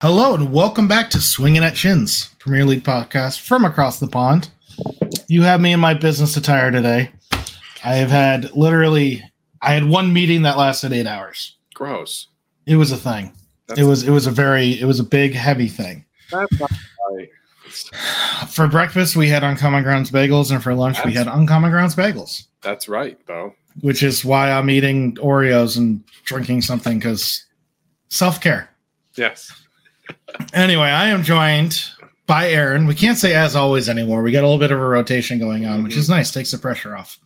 Hello and welcome back to Swinging at Shins, Premier League podcast from across the pond. You have me in my business attire today. I have had literally, I had one meeting that lasted eight hours. Gross. It was a thing. That's, It was, it was a very, it was a big, heavy thing. That's right. For breakfast, we had Uncommon Grounds bagels, and for lunch, we had Uncommon Grounds bagels, That's right, though. which is why I'm eating Oreos and drinking something because self care. Yes. Anyway, I am joined by Aaron. We can't say as always anymore. We got a little bit of a rotation going on, which is nice. Takes the pressure off.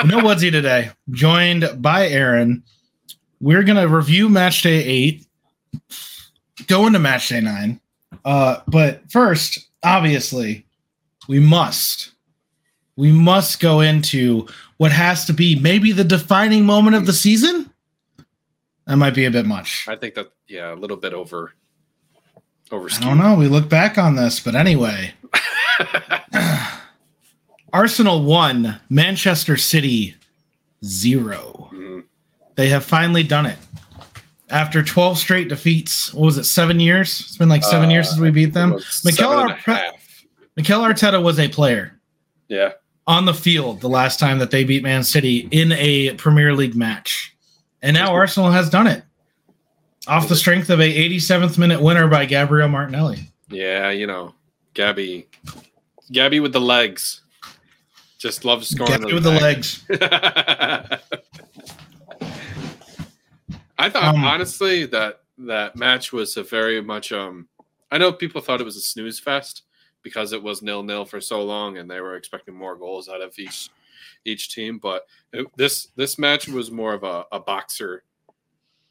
no Woodsy today. Joined by Aaron. We're gonna review match day eight, go into match day nine. Uh, but first, obviously, we must we must go into what has to be maybe the defining moment of the season. That might be a bit much. I think that, yeah, a little bit over. Over I don't know. We look back on this, but anyway, Arsenal one, Manchester City zero. Mhm. They have finally done it. After 12 straight defeats, what was it, seven years? It's been like seven years Uh, since we beat them. Mikel Arpe- Mikel Arteta was a player Yeah. on the field the last time that they beat Man City in a Premier League match. And now Arsenal has done it off the strength of a 87th minute winner by Gabriel Martinelli. Yeah, you know, Gabby. Gabby with the legs. Just loves scoring. Gabby with the legs. I thought Um, honestly that that match was a very much um I know people thought it was a snooze fest because it was nil nil for so long and they were expecting more goals out of each each team, but it, this this match was more of a, a boxer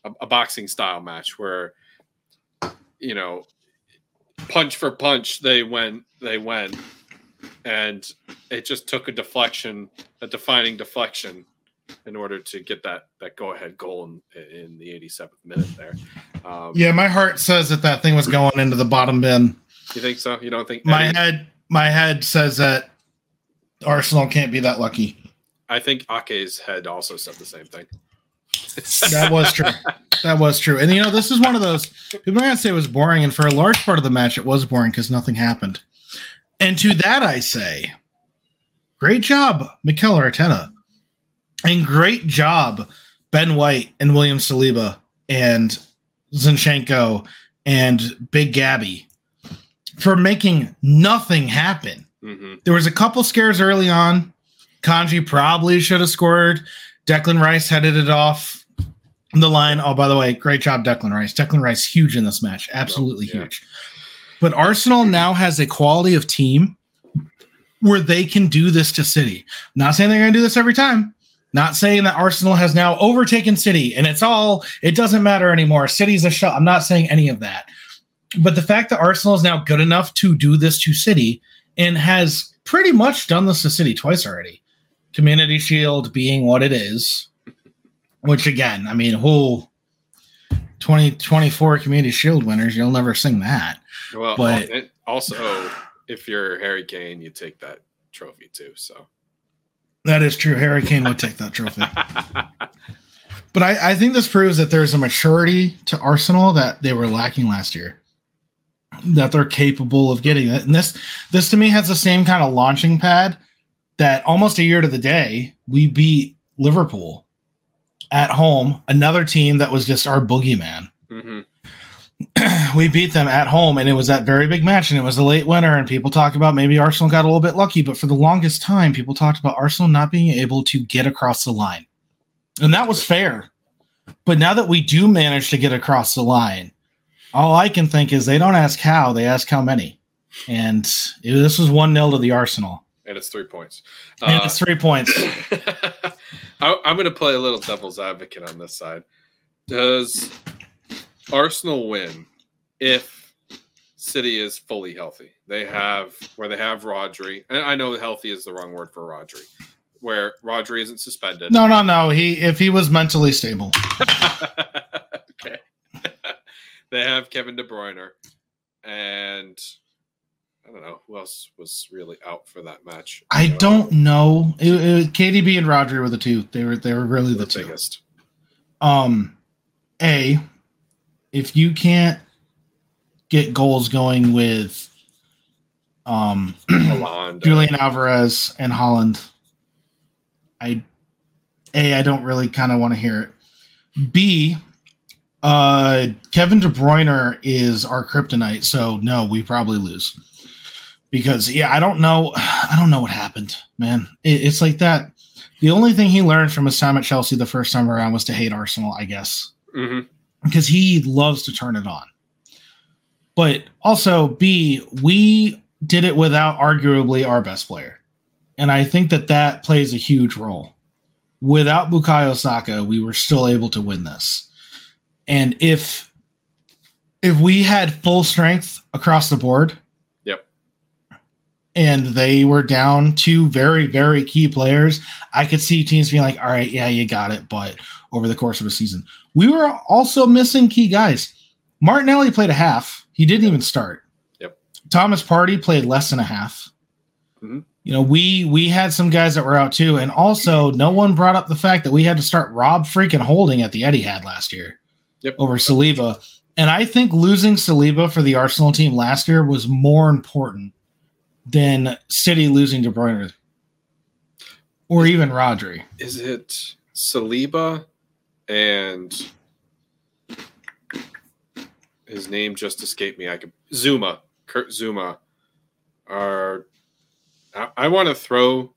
a, a boxing style match where you know punch for punch they went they went and it just took a deflection a defining deflection in order to get that that go ahead goal in, in the 87th minute there. Um, Yeah, my heart says that that thing was going into the bottom bin. You think so? You don't think? My Eddie- head, my head says that Arsenal can't be that lucky. I think Ake's head also said the same thing. That was true. That was true. And you know, this is one of those people are gonna say it was boring, and for a large part of the match, it was boring because nothing happened. And to that, I say, great job, Mikel Arteta, and great job, Ben White and William Saliba and Zinchenko and Big Gabby for making nothing happen. hmm There was a couple scares early on. Kanji probably should have scored. Declan Rice headed it off the line. Oh, by the way, great job, Declan Rice. Declan Rice huge in this match, absolutely Yeah. huge. But Arsenal now has a quality of team where they can do this to City. Not saying they're going to do this every time. Not saying that Arsenal has now overtaken City and it's all, it doesn't matter anymore. City's a shot. I'm not saying any of that. But the fact that Arsenal is now good enough to do this to City and has pretty much done this to City twice already. Community Shield being what it is, which again, I mean, who 2024 Community Shield winners, you'll never sing that. Well, But- also, if you're Harry Kane, you take that trophy too. So, That is true. Harry Kane would take that trophy. But I, I think this proves that there's a maturity to Arsenal that they were lacking last year. That they're capable of getting it. And this this to me has the same kind of launching pad that almost a year to the day, we beat Liverpool at home, another team that was just our boogeyman. hmm we beat them at home and it was that very big match and it was a late winner and people talked about maybe Arsenal got a little bit lucky but for the longest time people talked about Arsenal not being able to get across the line. And that was fair. But now that we do manage to get across the line, all I can think is they don't ask how, they ask how many. And this was 1-0 to the Arsenal. And it's three points. And Uh, it's 3 points. I, I'm going to play a little devil's advocate on this side. Does Arsenal win if City is fully healthy? They have where they have Rodri, and I know healthy is the wrong word for Rodri, where Rodri isn't suspended. No, no, no. He if he was mentally stable. okay. they have Kevin De Bruyne, and I don't know who else was really out for that match. I don't know. It, it, KDB and Rodri were the two. They were they were really the the two. biggest. Um, a if you can't get goals going with um Haaland, Julian Alvarez and Haaland. I A, I don't really kind of want to hear it. B, uh Kevin De Bruyne is our kryptonite, so no, we probably lose. Because yeah, I don't know I don't know what happened, man. It, it's like that. The only thing he learned from his time at Chelsea the first time around was to hate Arsenal, I guess Mhm. because he loves to turn it on. But also, B, we did it without arguably our best player. And I think that that plays a huge role. Without Bukayo Saka, we were still able to win this. And if if we had full strength across the board. And they were down two very, very key players, I could see teams being like, all right, yeah, you got it. But over the course of a season, we were also missing key guys. Martinelli played a half. He didn't even start. Yep. Thomas Partey played less than a half. Mhm. You know, we we had some guys that were out too, and also no one brought up the fact that we had to start Rob freaking Holding at the Etihad last year Yep. over Saliba, and I think losing Saliba for the Arsenal team last year was more important than City losing De Bruyne or even Rodri. Is it Saliba and his name just escaped me? I could Zouma, Kurt Zouma, are. I, I want to throw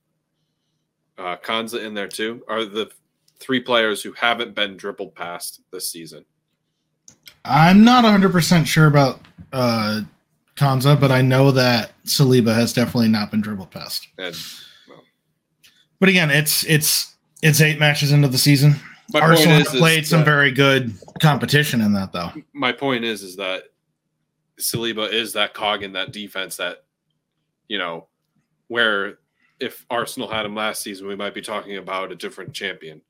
uh, Konsa in there too. Are the three players who haven't been dribbled past this season? I'm not 100% sure about uh, Konsa, but I know that Saliba has definitely not been dribbled past. And But again, it's it's it's eight matches into the season. my Arsenal is, played is some very good competition in that, though. my point is is that Saliba is that cog in that defense that you know where if Arsenal had him last season, we might be talking about a different champion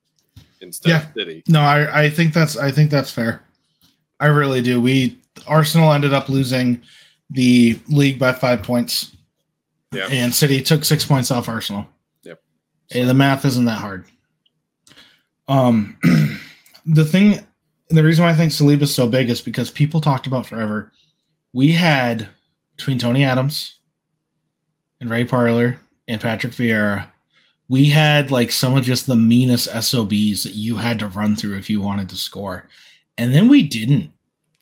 instead Yeah. of City. No, I, I think that's I think that's fair. I really do. We Arsenal ended up losing the league by five points. Yeah. And City took six points off Arsenal. Yep. Hey, the math isn't that hard. Um the thing the reason why I think Saliba is so big is because people talked about forever. We had between Tony Adams and Ray Parlour and Patrick Vieira, we had like some of just the meanest SOBs that you had to run through if you wanted to score. And then we didn't.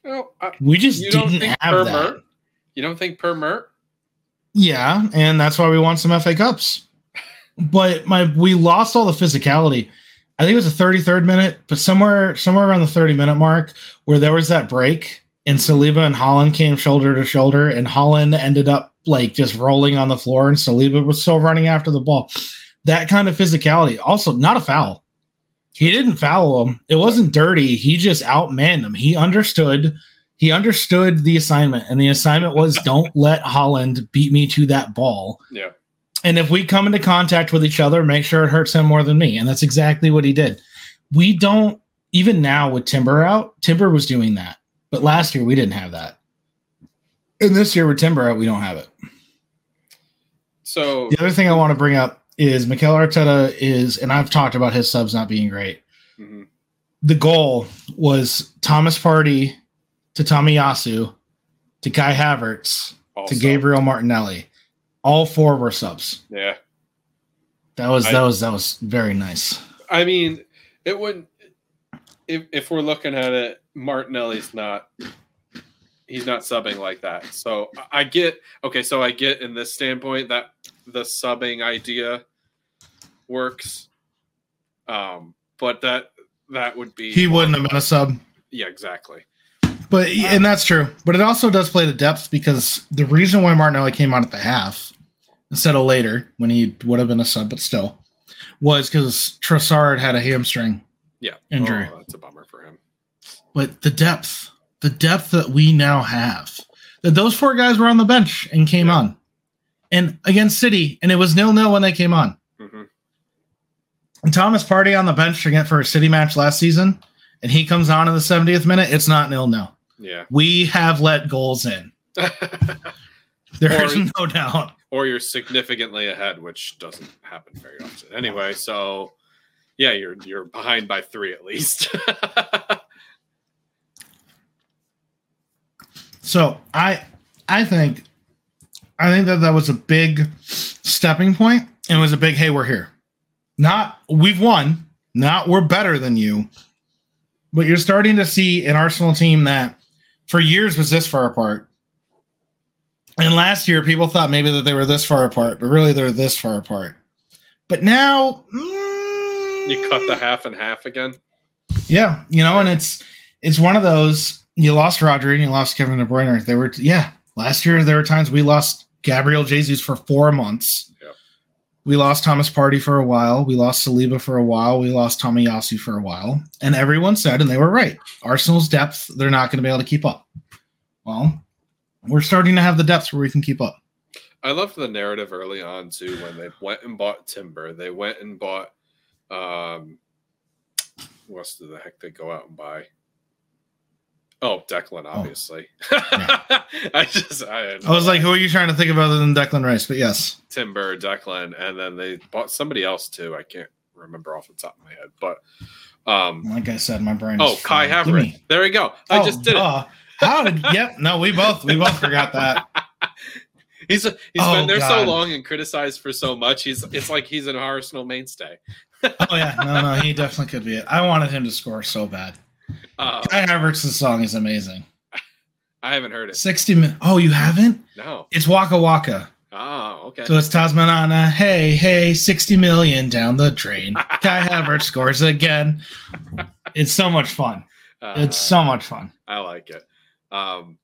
Well, I, We just you don't didn't think have that. You don't think per Mert? Yeah, and that's why we want some FA Cups. But my we lost all the physicality. I think it was the 33rd minute, but somewhere somewhere around the 30 minute mark where there was that break and Saliba and Haaland came shoulder to shoulder and Haaland ended up like just rolling on the floor and Saliba was still running after the ball. That kind of physicality. Also not a foul. He didn't foul him. It wasn't dirty. He just outmanned him. He understood he understood the assignment and the assignment was don't let Haaland beat me to that ball. Yeah. And if we come into contact with each other, make sure it hurts him more than me. And that's exactly what he did. We don't, even now with Timber out, Timber was doing that. But last year we didn't have that. And this year with Timber out, we don't have it. So The other thing I want to bring up is Mikel Arteta is, and I've talked about his subs not being great. mhm. The goal was Thomas Partey to Tomiyasu to Kai Havertz also, to Gabriel Martinelli. All four were subs. Yeah. That was I- that was that was very nice. I mean, it wouldn't. If if we're looking at it, Martinelli's not. He's not subbing like that. So I I get okay. So I get in this standpoint that the subbing idea works. Um, but that that would be He wouldn't have been a sub. Yeah, exactly. But and that's true. But it also does play the depth because the reason why Martinelli came on at the half instead of later when he would have been a sub, but still, was because Trossard had a hamstring Yeah, Injury. Oh, that's a bummer for him. but the depth, the depth that we now have, that those four guys were on the bench and came Yeah. on, and against City, and it was nil nil when they came on. hmm And Thomas Partey on the bench again for a City match last season, and he comes on in the 70th minute. It's not nil nil. Yeah. We have let goals in. There is Or- no doubt. or you're significantly ahead, which doesn't happen very often. Anyway, so yeah, you're you're behind by three at least. So I I think I think that that was a big stepping point and it was a big hey we're here. Not we've won, not we're better than you. But you're starting to see an Arsenal team that for years was this far apart. And last year people thought maybe that they were this far apart, but really they're this far apart. But now mm, You cut the half and half again. yeah, you know, and it's it's one of those you lost Rodri and you lost Kevin De Bruyne. They were yeah. Last year there were times we lost Gabriel Jesus for four months. We lost Thomas Partey for a while. We lost Saliba for a while. We lost Tomiyasu for a while. And everyone said, and they were right, Arsenal's depth, they're not going to be able to keep up. Well, we're starting to have the depth where we can keep up. I loved the narrative early on too when they went and bought Timber. They went and bought um what else did the heck they go out and buy? Oh, Declan, obviously. I just I, I was like, who are you trying to think of other than Declan Rice? But yes. Timber, Declan, and then they bought somebody else too. I can't remember off the top of my head, but um Like I said, my brain. oh Kai. Havertz. There we go. I Oh, just did it. How did? Yep. No, we both we both forgot that. He's he's Oh, been there so long and criticized for so much. He's it's like he's an Arsenal mainstay. Oh yeah, no, no, he definitely could be it. I wanted him to score so bad. Uh, Kai Havertz's song is amazing. I haven't heard it. Sixty minutes. Oh, you haven't? No. It's Waka Waka. Oh, okay. So it's Tasmanana. Hey, hey, sixty million down the drain. Kai Havertz scores again. It's so much fun. Uh, It's so much fun. I like it. Um,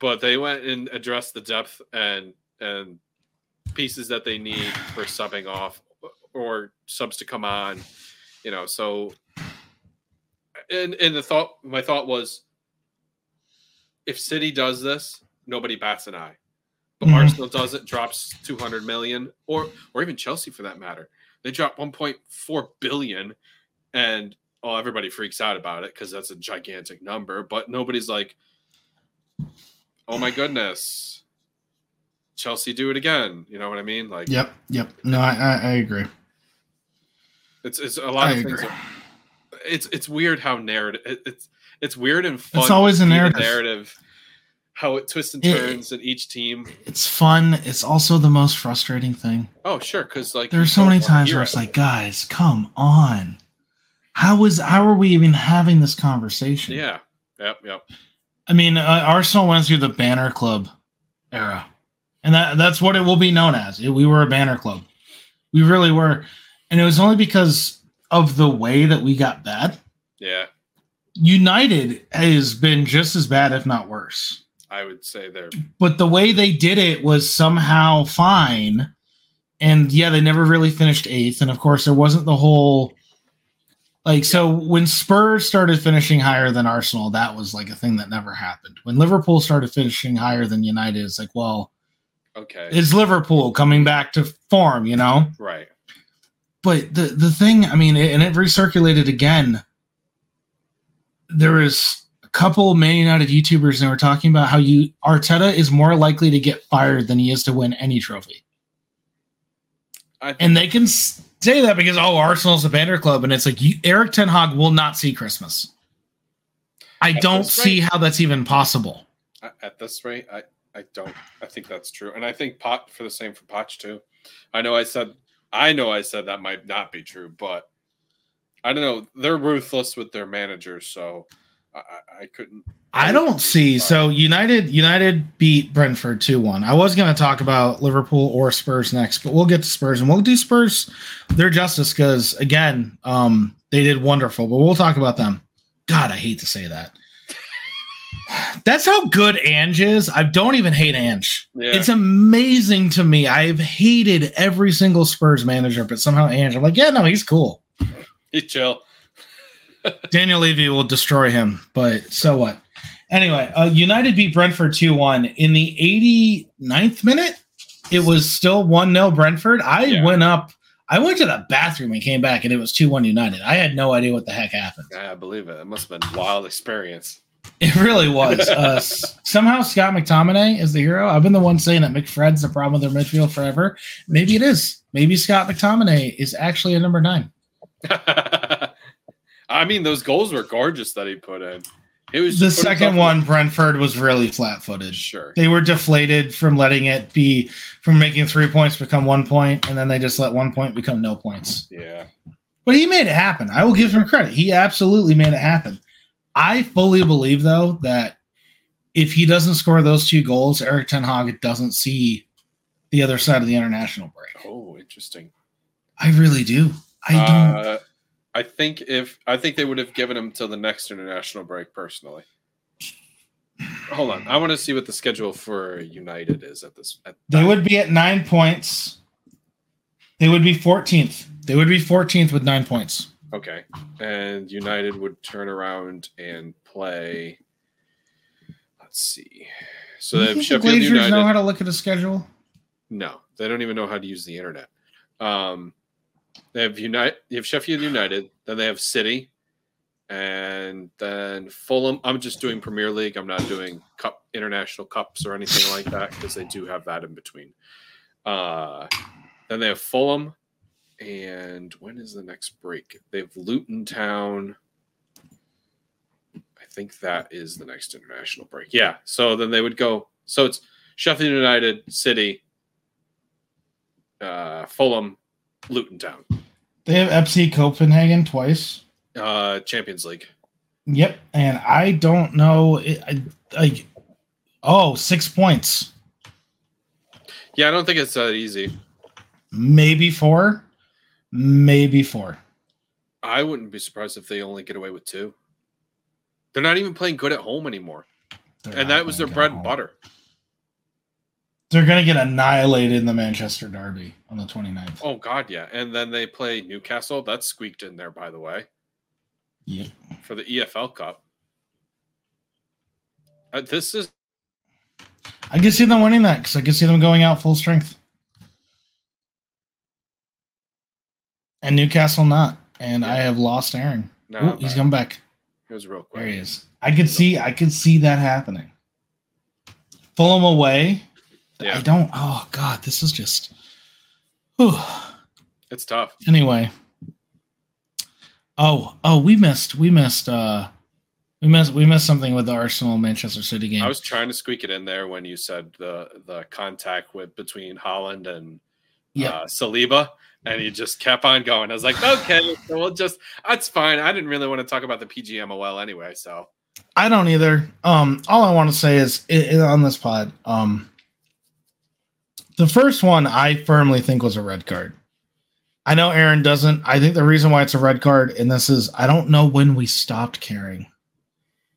but they went and addressed the depth and and pieces that they need for subbing off or subs to come on. You know, so and and the thought my thought was if City does this, nobody bats an eye. But Mhm. Arsenal does it, drops 200 million, or or even Chelsea for that matter. They drop 1.4 billion, and oh, everybody freaks out about it because that's a gigantic number. But nobody's like, oh my goodness, Chelsea do it again. You know what I mean? Like, Yep, yep. No, I, I, I agree. it's it's a lot I of things. agree. are- it's it's weird how narrative it, it's it's weird and fun. It's always a narrative. narrative, how it twists and It- turns in each team. It's fun. It's also the most frustrating thing. Oh, sure, because like There's so many times where it's like, guys, come on. How is how are we even having this conversation? yeah, yep, yep. I mean, uh, Arsenal went through the banner club era, and that that's what it will be known as. we were a banner club. We really were, and it was only because of the way that we got bad. Yeah, United has been just as bad, if not worse. I would say they're But the way they did it was somehow fine. And yeah, they never really finished eighth. And of course, there wasn't the whole like so when Spurs started finishing higher than Arsenal, that was like a thing that never happened. When Liverpool started finishing higher than United, it's like, well, okay. Is Liverpool coming back to form, you know? right. But the the thing, I mean, and it recirculated again. There was a couple Man United YouTubers that were talking about how you Arteta is more likely to get fired than he is to win any trophy. And they can say that because oh, Arsenal's a banner club, and it's like you, Erik ten Hag will not see Christmas. I At don't see how that's even possible. at- this rate, I I don't. I think that's true, and I think Pot for the same for Poch too. I know I said I know I said that might not be true, but I don't know. They're ruthless with their managers, so I, I- I couldn't. I don't see. So United United beat Brentford 2-1. I was going to talk about Liverpool or Spurs next, but we'll get to Spurs and we'll do Spurs their justice cuz again, um they did wonderful, but we'll talk about them. God, I hate to say that. That's how good Ange is. I don't even hate Ange. Yeah. It's amazing to me. I've hated every single Spurs manager, but somehow Ange, I'm like, yeah, no, he's cool. He's chill. Daniel Levy will destroy him, but so what? Anyway, uh, United beat Brentford 2 1. In the 89th minute, it was still 1 0 Brentford. I Yeah. went up, I went to the bathroom and came back, and it was 2 1 United. I had no idea what the heck happened. Yeah, I believe it. It must have been a wild experience. It really was. Uh, somehow Scott McTominay is the hero. I've been the one saying that McFred's the problem with their midfield forever. Maybe it is. Maybe Scott McTominay is actually a number nine. I mean, those goals were gorgeous that he put in. It was The just put it second one, Brentford was really flat footed. Sure. They were deflated from letting it be from making three points become one point, and then they just let one point become no points. Yeah. But he made it happen. I will give him credit. He absolutely made it happen. I fully believe, though, that if he doesn't score those two goals, Erik ten Hag doesn't see the other side of the international break. Oh, interesting. I really do. I don't. Uh, I think if I think they would have given him till the next international break. Personally, hold on. I want to see what the schedule for United is at this. At they would be at nine points. They would be 14th. They would be 14th with nine points. Okay, and United would turn around and play. Let's see. So Do they you have think the Sheffield Glazers United. know how to look at a schedule? No, they don't even know how to use the internet. Um, they have United. They have Sheffield United. Then they have City, and then Fulham. I'm just doing Premier League. I'm not doing cup international cups or anything like that because they do have that in between. Uh, then they have Fulham, and when is the next break? They have Luton Town. I think that is the next international break. Yeah. So then they would go. So it's Sheffield United, City, uh, Fulham, Luton Town, They have FC Copenhagen twice. uh, Champions League. Yep, and I don't know. It, I, like, oh, six points, Yeah, I don't think it's that easy. maybe four, maybe four. I wouldn't be surprised if they only get away with two. They're not even playing good at home anymore, They're and that was their bread and butter. They're gonna get annihilated in the Manchester Derby on the 29th. Oh God, yeah. And then they play Newcastle. That's squeaked in there, by the way, Yep. for the EFL Cup. Uh, this is I can see them winning that because I can see them going out full strength, and Newcastle not. And I have lost Aaron. no. Ooh, he's come back. It was real quick. There he is. I could see. I could see that happening. Fulham away. Yeah. I don't. Oh God, this is just. Whew. it's tough. Anyway. Oh, oh, we missed. We missed. uh We missed. We missed something with the Arsenal Manchester City game. I was trying to squeak it in there when you said the the contact with between Haaland and Yeah. uh, Saliba, and he just kept on going. I was like, okay, so we'll just that's fine. I didn't really want to talk about the PGMOL anyway, so I don't either. Um, all I want to say is i i- on this pod, um, the first one I firmly think was a red card. I know Aaron doesn't. I think the reason why it's a red card, and this is, I don't know when we stopped caring.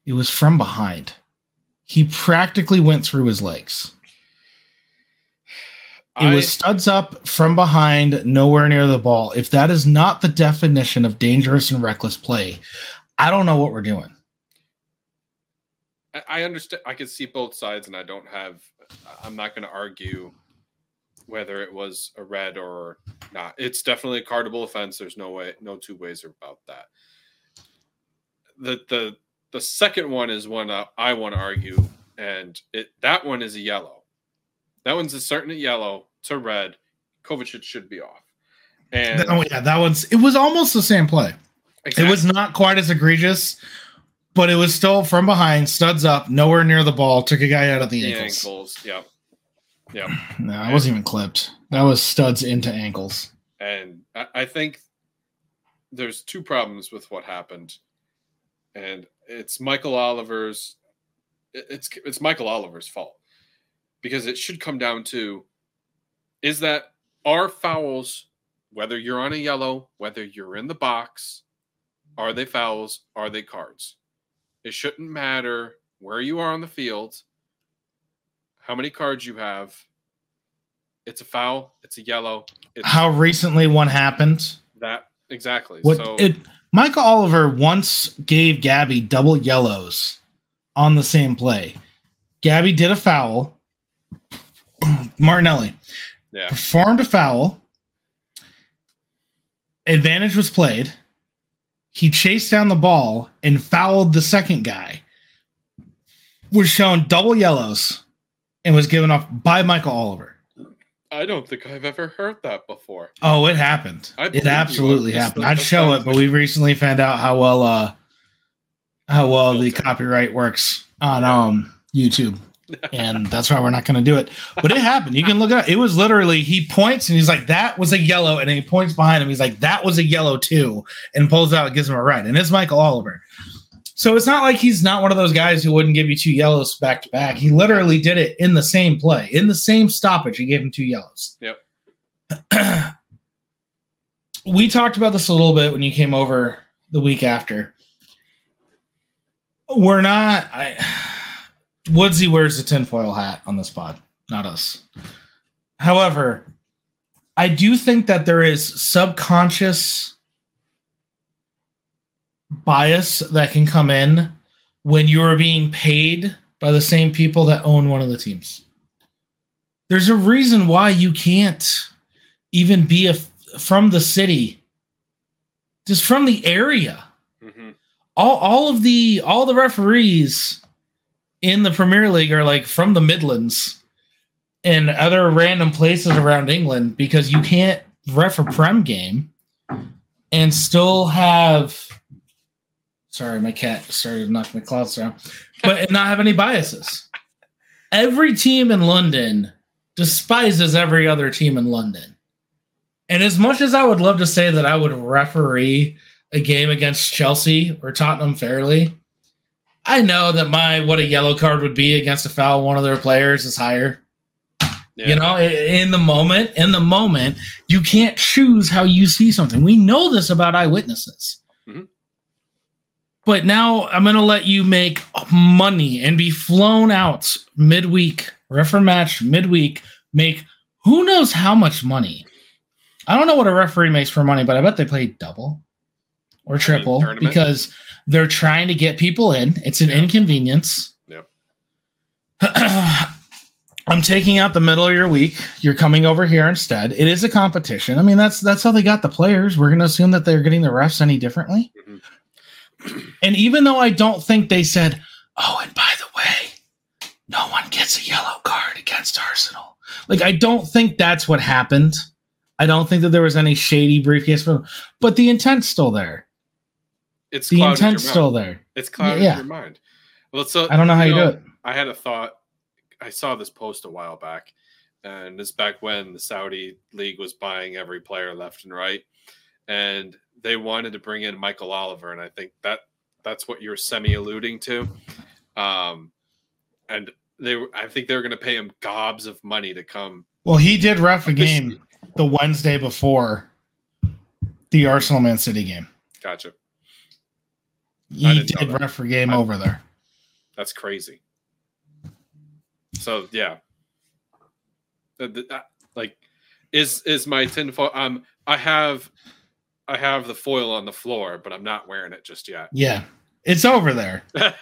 It was from behind. He practically went through his legs. It I, was studs up from behind, nowhere near the ball. If that is not the definition of dangerous and reckless play, I don't know what we're doing. I- understand. I can see both sides, and I don't have. I'm not going to argue whether it was a red or not. It's definitely a cardable offense. There's no way, no two ways about that. The the the second one is one I want to argue, and it that one is a yellow. That one's a certain yellow to red. Kovacic should be off. And oh yeah, that one's. It was almost the same play. It was not quite as egregious, but it was still from behind, studs up, nowhere near the ball, took a guy out of the the ankles. ankles. Yep. Yep. No, it wasn't even clipped. That was studs into ankles. And I, I think there's two problems with what happened, and it's Michael Oliver's. It's it's Michael Oliver's fault because it should come down to is that are fouls whether you're on a yellow whether you're in the box are they fouls are they cards it shouldn't matter where you are on the field how many cards you have it's a foul it's a yellow it's How recently one happened? that exactly. What so it? Michael Oliver once gave Gabby double yellows on the same play. Gabby did a foul. Martinelli yeah, performed a foul. Advantage was played. He chased down the ball and fouled the second guy. Was shown double yellows and was given off by Michael Oliver. I don't think I've ever heard that before. Oh, it happened. It absolutely happened. I'd show it, but we recently found out how well uh how well the copyright works on um YouTube. And that's why we're not going to do it. But it happened. You can look at it. It was literally he points and he's like, "That was a yellow," and he points behind him. He's like, "That was a yellow too," and pulls out, gives him a red, and it's Michael Oliver. So it's not like he's not one of those guys who wouldn't give you two yellows back to back. He literally did it in the same play, in the same stoppage. He gave him two yellows. Yep. we talked about this a little bit when you came over the week after. We're not. I, Woodsy wears a tinfoil hat on this pod, not us. However, I do think that there is subconscious bias that can come in when you are being paid by the same people that own one of the teams. There's a reason why you can't even be a, from the city, just from the area. hmm All all of the all the referees in the Premier League are like from the Midlands and other random places around England because you can't ref a Prem game and still have. Sorry, my cat started knocking the clouds down, but not have any biases. Every team in London despises every other team in London. And as much as I would love to say that I would referee a game against Chelsea or Tottenham fairly, I know that my what a yellow card would be against a foul one of their players is higher. Yeah. You know, in the moment, in the moment, you can't choose how you see something. We know this about eyewitnesses. Mhm. But now I'm going to let you make money and be flown out midweek, referee match midweek, make who knows how much money. I don't know what a referee makes for money, but I bet they play double or triple because they're trying to get people in. It's an Yeah. inconvenience. Yep. I'm taking out the middle of your week. You're coming over here instead. It is a competition. I mean, that's that's how they got the players. We're going to assume that they're getting the refs any differently. Mhm. And even though I don't think they said, "Oh, and by the way, no one gets a yellow card against Arsenal," like I don't think that's what happened. I don't think that there was any shady briefcase, but the intent's still there. It's The intent's still there. It's clouded Yeah. your mind. Well, so I don't know how you do it. I had a thought. I saw this post a while back, and this back when the Saudi league was buying every player left and right, and they wanted to bring in Michael Oliver, and I think that that's what you're semi alluding to. Um, and they, I think they were going to pay him gobs of money to come. Well, he did ref a game the Wednesday before the Arsenal Man City game. Gotcha. He didn't know ref a game I- over there. That's crazy. So yeah, that- like is is my tinfoil? Um, I have I have the foil on the floor, but I'm not wearing it just yet. Yeah, it's over there, and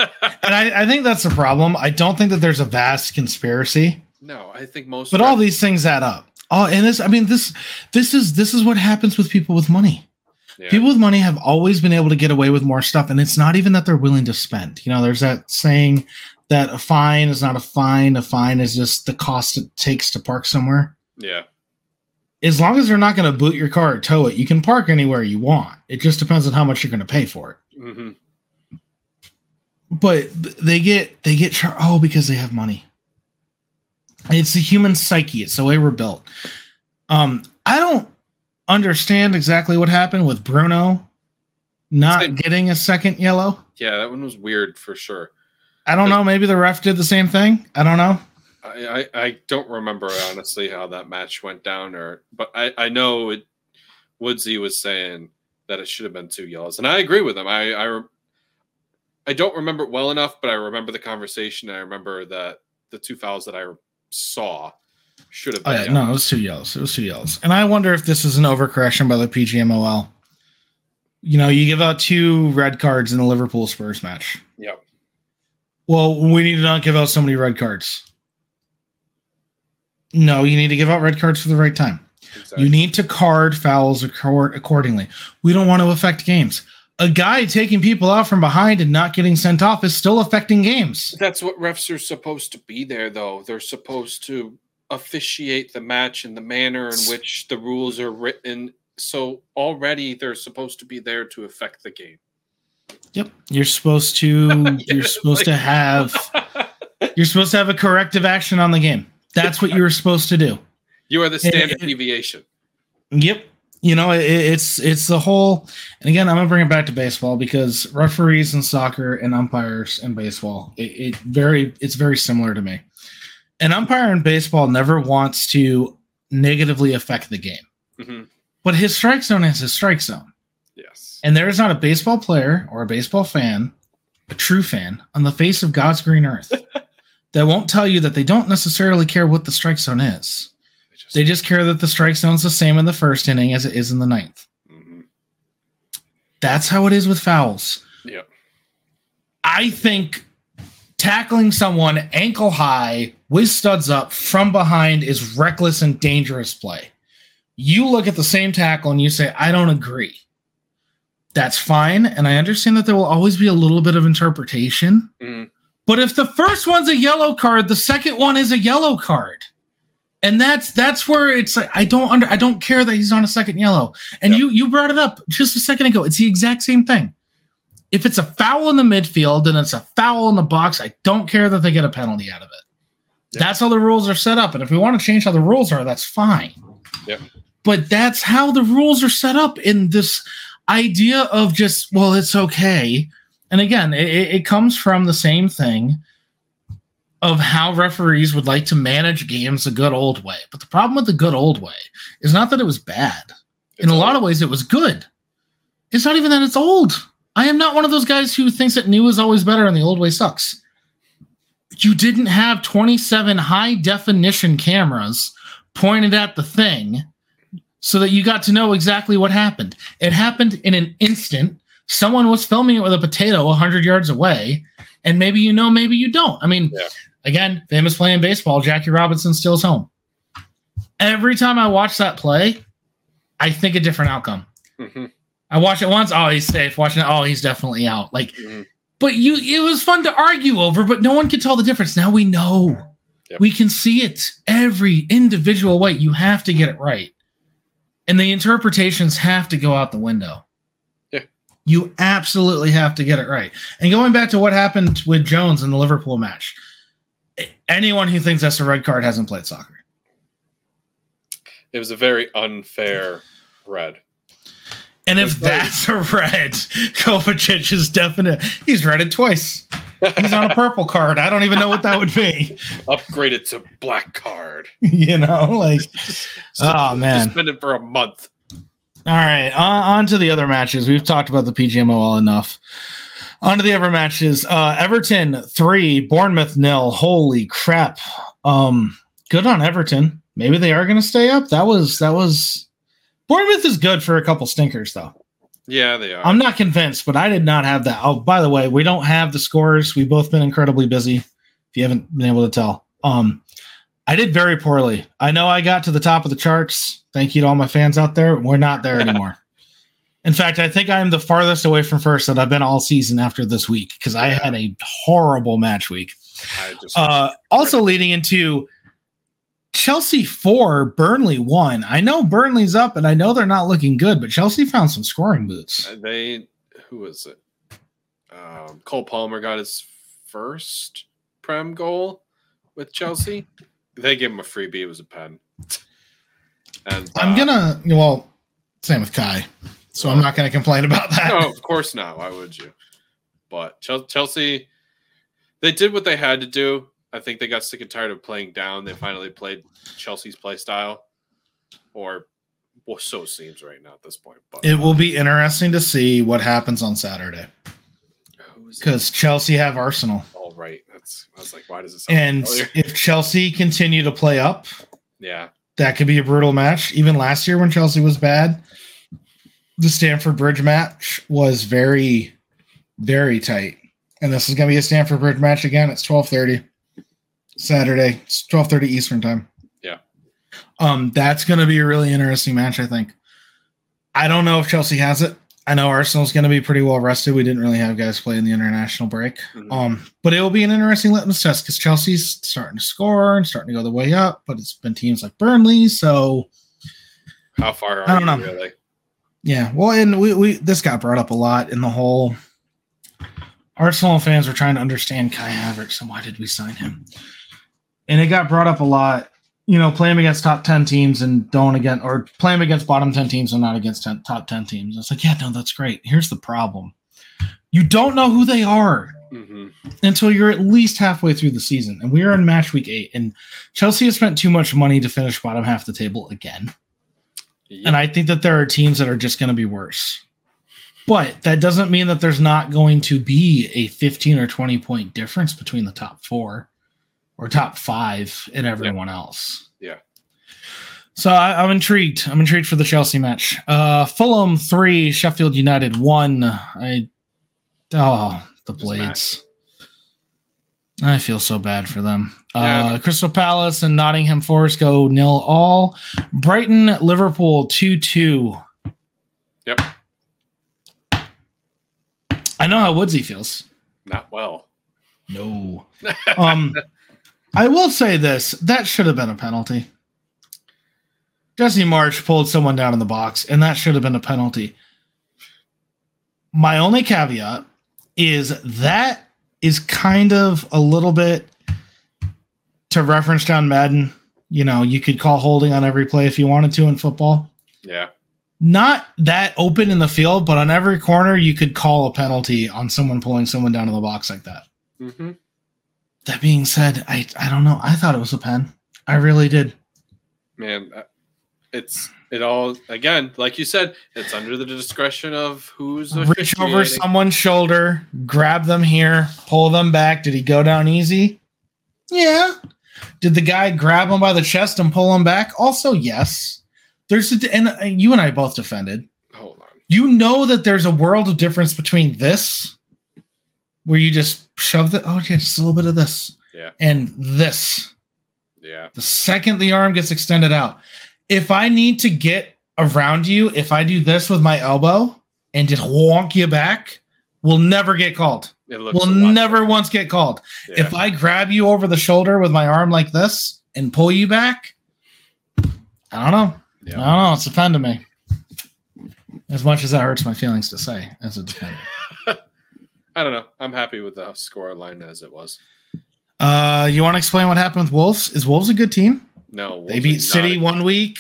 I, I think that's the problem. I don't think that there's a vast conspiracy, no, I think most. but all these things add up. Oh, and this, I mean, this, this is this is what happens with people with money. Yeah, People with money have always been able to get away with more stuff, and it's not even that they're willing to spend. You know, there's that saying that a fine is not a fine. A fine is just the cost it takes to park somewhere. yeah, as long as they're not going to boot your car or tow it, you can park anywhere you want. It just depends on how much you're going to pay for it. hmm But they get they get char- oh because they have money. It's the human psyche. It's the way we're built. Um, I don't understand exactly what happened with Bruno not getting a second yellow. yeah. That one was weird for sure. I don't know. Maybe the ref did the same thing. I don't know. I, I, I don't remember honestly how that match went down, or but I, I know it. Woodsy was saying that it should have been two yellows, and I agree with him. I I, I don't remember it well enough, but I remember the conversation. I remember that the two fouls that I saw should have Oh, yeah, no, it was two yellows. It was two yellows. And I wonder if this is an overcorrection by the PGMOL. You know, you give out two red cards in the Liverpool Spurs match. Yep. Well, we need to not give out so many red cards. No, you need to give out red cards for the right time. Exactly. You need to card fouls accord- accordingly. We don't want to affect games. A guy taking people out from behind and not getting sent off is still affecting games. That's what refs are supposed to be there, though. They're supposed to officiate the match in the manner in which the rules are written. So already they're supposed to be there to affect the game. Yep. You're supposed to you're supposed to have you're supposed to have a corrective action on the game. That's what you were supposed to do. You are the standard it- deviation. Yep. You know, it, it's it's the whole and again I'm gonna bring it back to baseball because referees in soccer and umpires in baseball, it, it very it's very similar to me. An umpire in baseball never wants to negatively affect the game. Mhm. But his strike zone is his strike zone. Yes. And there is not a baseball player or a baseball fan, a true fan, on the face of God's green earth that won't tell you that they don't necessarily care what the strike zone is. They just- They just care that the strike zone's the same in the first inning as it is in the ninth. Mhm. That's how it is with fouls. Yep. I think tackling someone ankle high with studs up from behind is reckless and dangerous play. You look at the same tackle and you say, I don't agree. That's fine. And I understand that there will always be a little bit of interpretation. Mhm. But if the first one's a yellow card, the second one is a yellow card. And that's that's where it's like I don't under I don't care that he's on a second yellow. And Yep. you you brought it up just a second ago. It's the exact same thing. If it's a foul in the midfield and it's a foul in the box, I don't care that they get a penalty out of it. Yep. That's how the rules are set up. And if we want to change how the rules are, that's fine. Yep. But that's how the rules are set up in this idea of just, well, it's okay. And again, it, it comes from the same thing of how referees would like to manage games the good old way. But the problem with the good old way is not that it was bad. In a lot of ways, it was good. It's not even that it's old. I am not one of those guys who thinks that new is always better and the old way sucks. You didn't have 27 high definition cameras pointed at the thing so that you got to know exactly what happened. It happened in an instant. Someone was filming it with a potato 100 yards away, and maybe you know, maybe you don't. I mean, Yeah. again, famous play in baseball, Jackie Robinson steals home. Every time I watch that play, I think a different outcome. Mhm. I watch it once, oh, he's safe. Watching it, oh, he's definitely out. Like, Mhm. But you, it was fun to argue over, but no one could tell the difference. Now we know. Yep. We can see it every individual way. You have to get it right. And the interpretations have to go out the window. Yeah. You absolutely have to get it right. And going back to what happened with Jones in the Liverpool match, anyone who thinks that's a red card hasn't played soccer. It was a very unfair red. And if That's a red, Kovacic is definite. He's read it twice. He's on a purple card. I don't even know what that would be. Upgraded to black card. you know, like oh man. Suspended for a month. All right, on, on to the other matches. We've talked about the PGMO PGMOL enough. On to the other matches. Uh, Everton three, Bournemouth nil. Holy crap! Um, good on Everton. Maybe they are going to stay up. That was that was. Bournemouth is good for a couple stinkers though. Yeah, they are. I'm not convinced, but I did not have that. Oh, by the way, we don't have the scores. We've both been incredibly busy. If you haven't been able to tell, um, I did very poorly. I know I got to the top of the charts. Thank you to all my fans out there. We're not there anymore. In fact, I think I'm the farthest away from first that I've been all season after this week because I had a horrible match week. I just Uh, also leading into Chelsea four, Burnley one. I know Burnley's up, and I know they're not looking good, but Chelsea found some scoring boots. they who was it? Um, Cole Palmer got his first prem goal with Chelsea. They gave him a freebie. It was a pen. And I'm uh, gonna well, same with Kai, so I'm not gonna complain about that. no, of course not. Why would you? But Chelsea, they did what they had to do. I think they got sick and tired of playing down. They finally played Chelsea's play style, or well, so it seems right now at this point. But It will be interesting to see what happens on Saturday who is it? because Chelsea have Arsenal, all right. That's I was like, why does it sound and familiar? if Chelsea continue to play up, yeah, that could be a brutal match. Even last year when Chelsea was bad, the Stamford Bridge match was very, very tight, and this is gonna be a Stamford Bridge match again. It's twelve thirty Saturday. It's twelve thirty Eastern time. Yeah. Um, that's gonna be a really interesting match. I think. I don't know if Chelsea has it. I know Arsenal's going to be pretty well rested. We didn't really have guys play in the international break. Mhm. Um, but it will be an interesting litmus test because Chelsea's starting to score and starting to go the way up, but it's been teams like Burnley. So how far are I don't you know. really? yeah, well, and we, we this got brought up a lot in the whole Arsenal fans were trying to understand Kai Havertz and why did we sign him? And it got brought up a lot. You know, play him against top ten teams and don't again, or play him against bottom ten teams and not against 10, top ten teams. It's like, yeah, no, that's great. Here's the problem: you don't know who they are hmm until you're at least halfway through the season. And we are in match week eight, and Chelsea has spent too much money to finish bottom half the table again. And I think that there are teams that are just going to be worse. But that doesn't mean that there's not going to be a 15 or 20 point difference between the top four or top five and everyone else. Yeah. So I, I'm intrigued. I'm intrigued for the Chelsea match. Uh, Fulham three, Sheffield United one. I oh the Blades. I feel so bad for them. Yeah. Uh, Crystal Palace and Nottingham Forest go nil all. Brighton Liverpool two two. Yep. I know how Woodsy feels. Not well. No. Um, I will say this: that should have been a penalty. Jesse March pulled someone down in the box, and that should have been a penalty. My only caveat is that is kind of a little bit to reference John Madden. You know, you could call holding on every play if you wanted to in football. Yeah. Not that open in the field, but on every corner, you could call a penalty on someone pulling someone down in the box like that. hmm That being said, I I don't know. I thought it was a pen. I really did. Man, uh, it's it all again, like you said, it's under the discretion of who's Reach over someone's shoulder, grab them here, pull them back. Did he go down easy? Yeah. Did the guy grab him by the chest and pull him back? Also, yes. There's a, and uh, you and I both defended. Hold on. You know that there's a world of difference between this, where you just shove the oh yeah, just a little bit of this, Yeah. and this. Yeah. The second the arm gets extended out, if I need to get around you, if I do this with my elbow and just wonk you back, we'll never get called. It looks We'll never better. once get called. Yeah. If I grab you over the shoulder with my arm like this and pull you back, I don't know. Yeah. I don't know. It's to me. As much as that hurts my feelings to say as a defender. I don't know. I'm happy with the score line as it was. Uh, you want to explain what happened with Wolves? Is Wolves a good team? No, They beat City one week.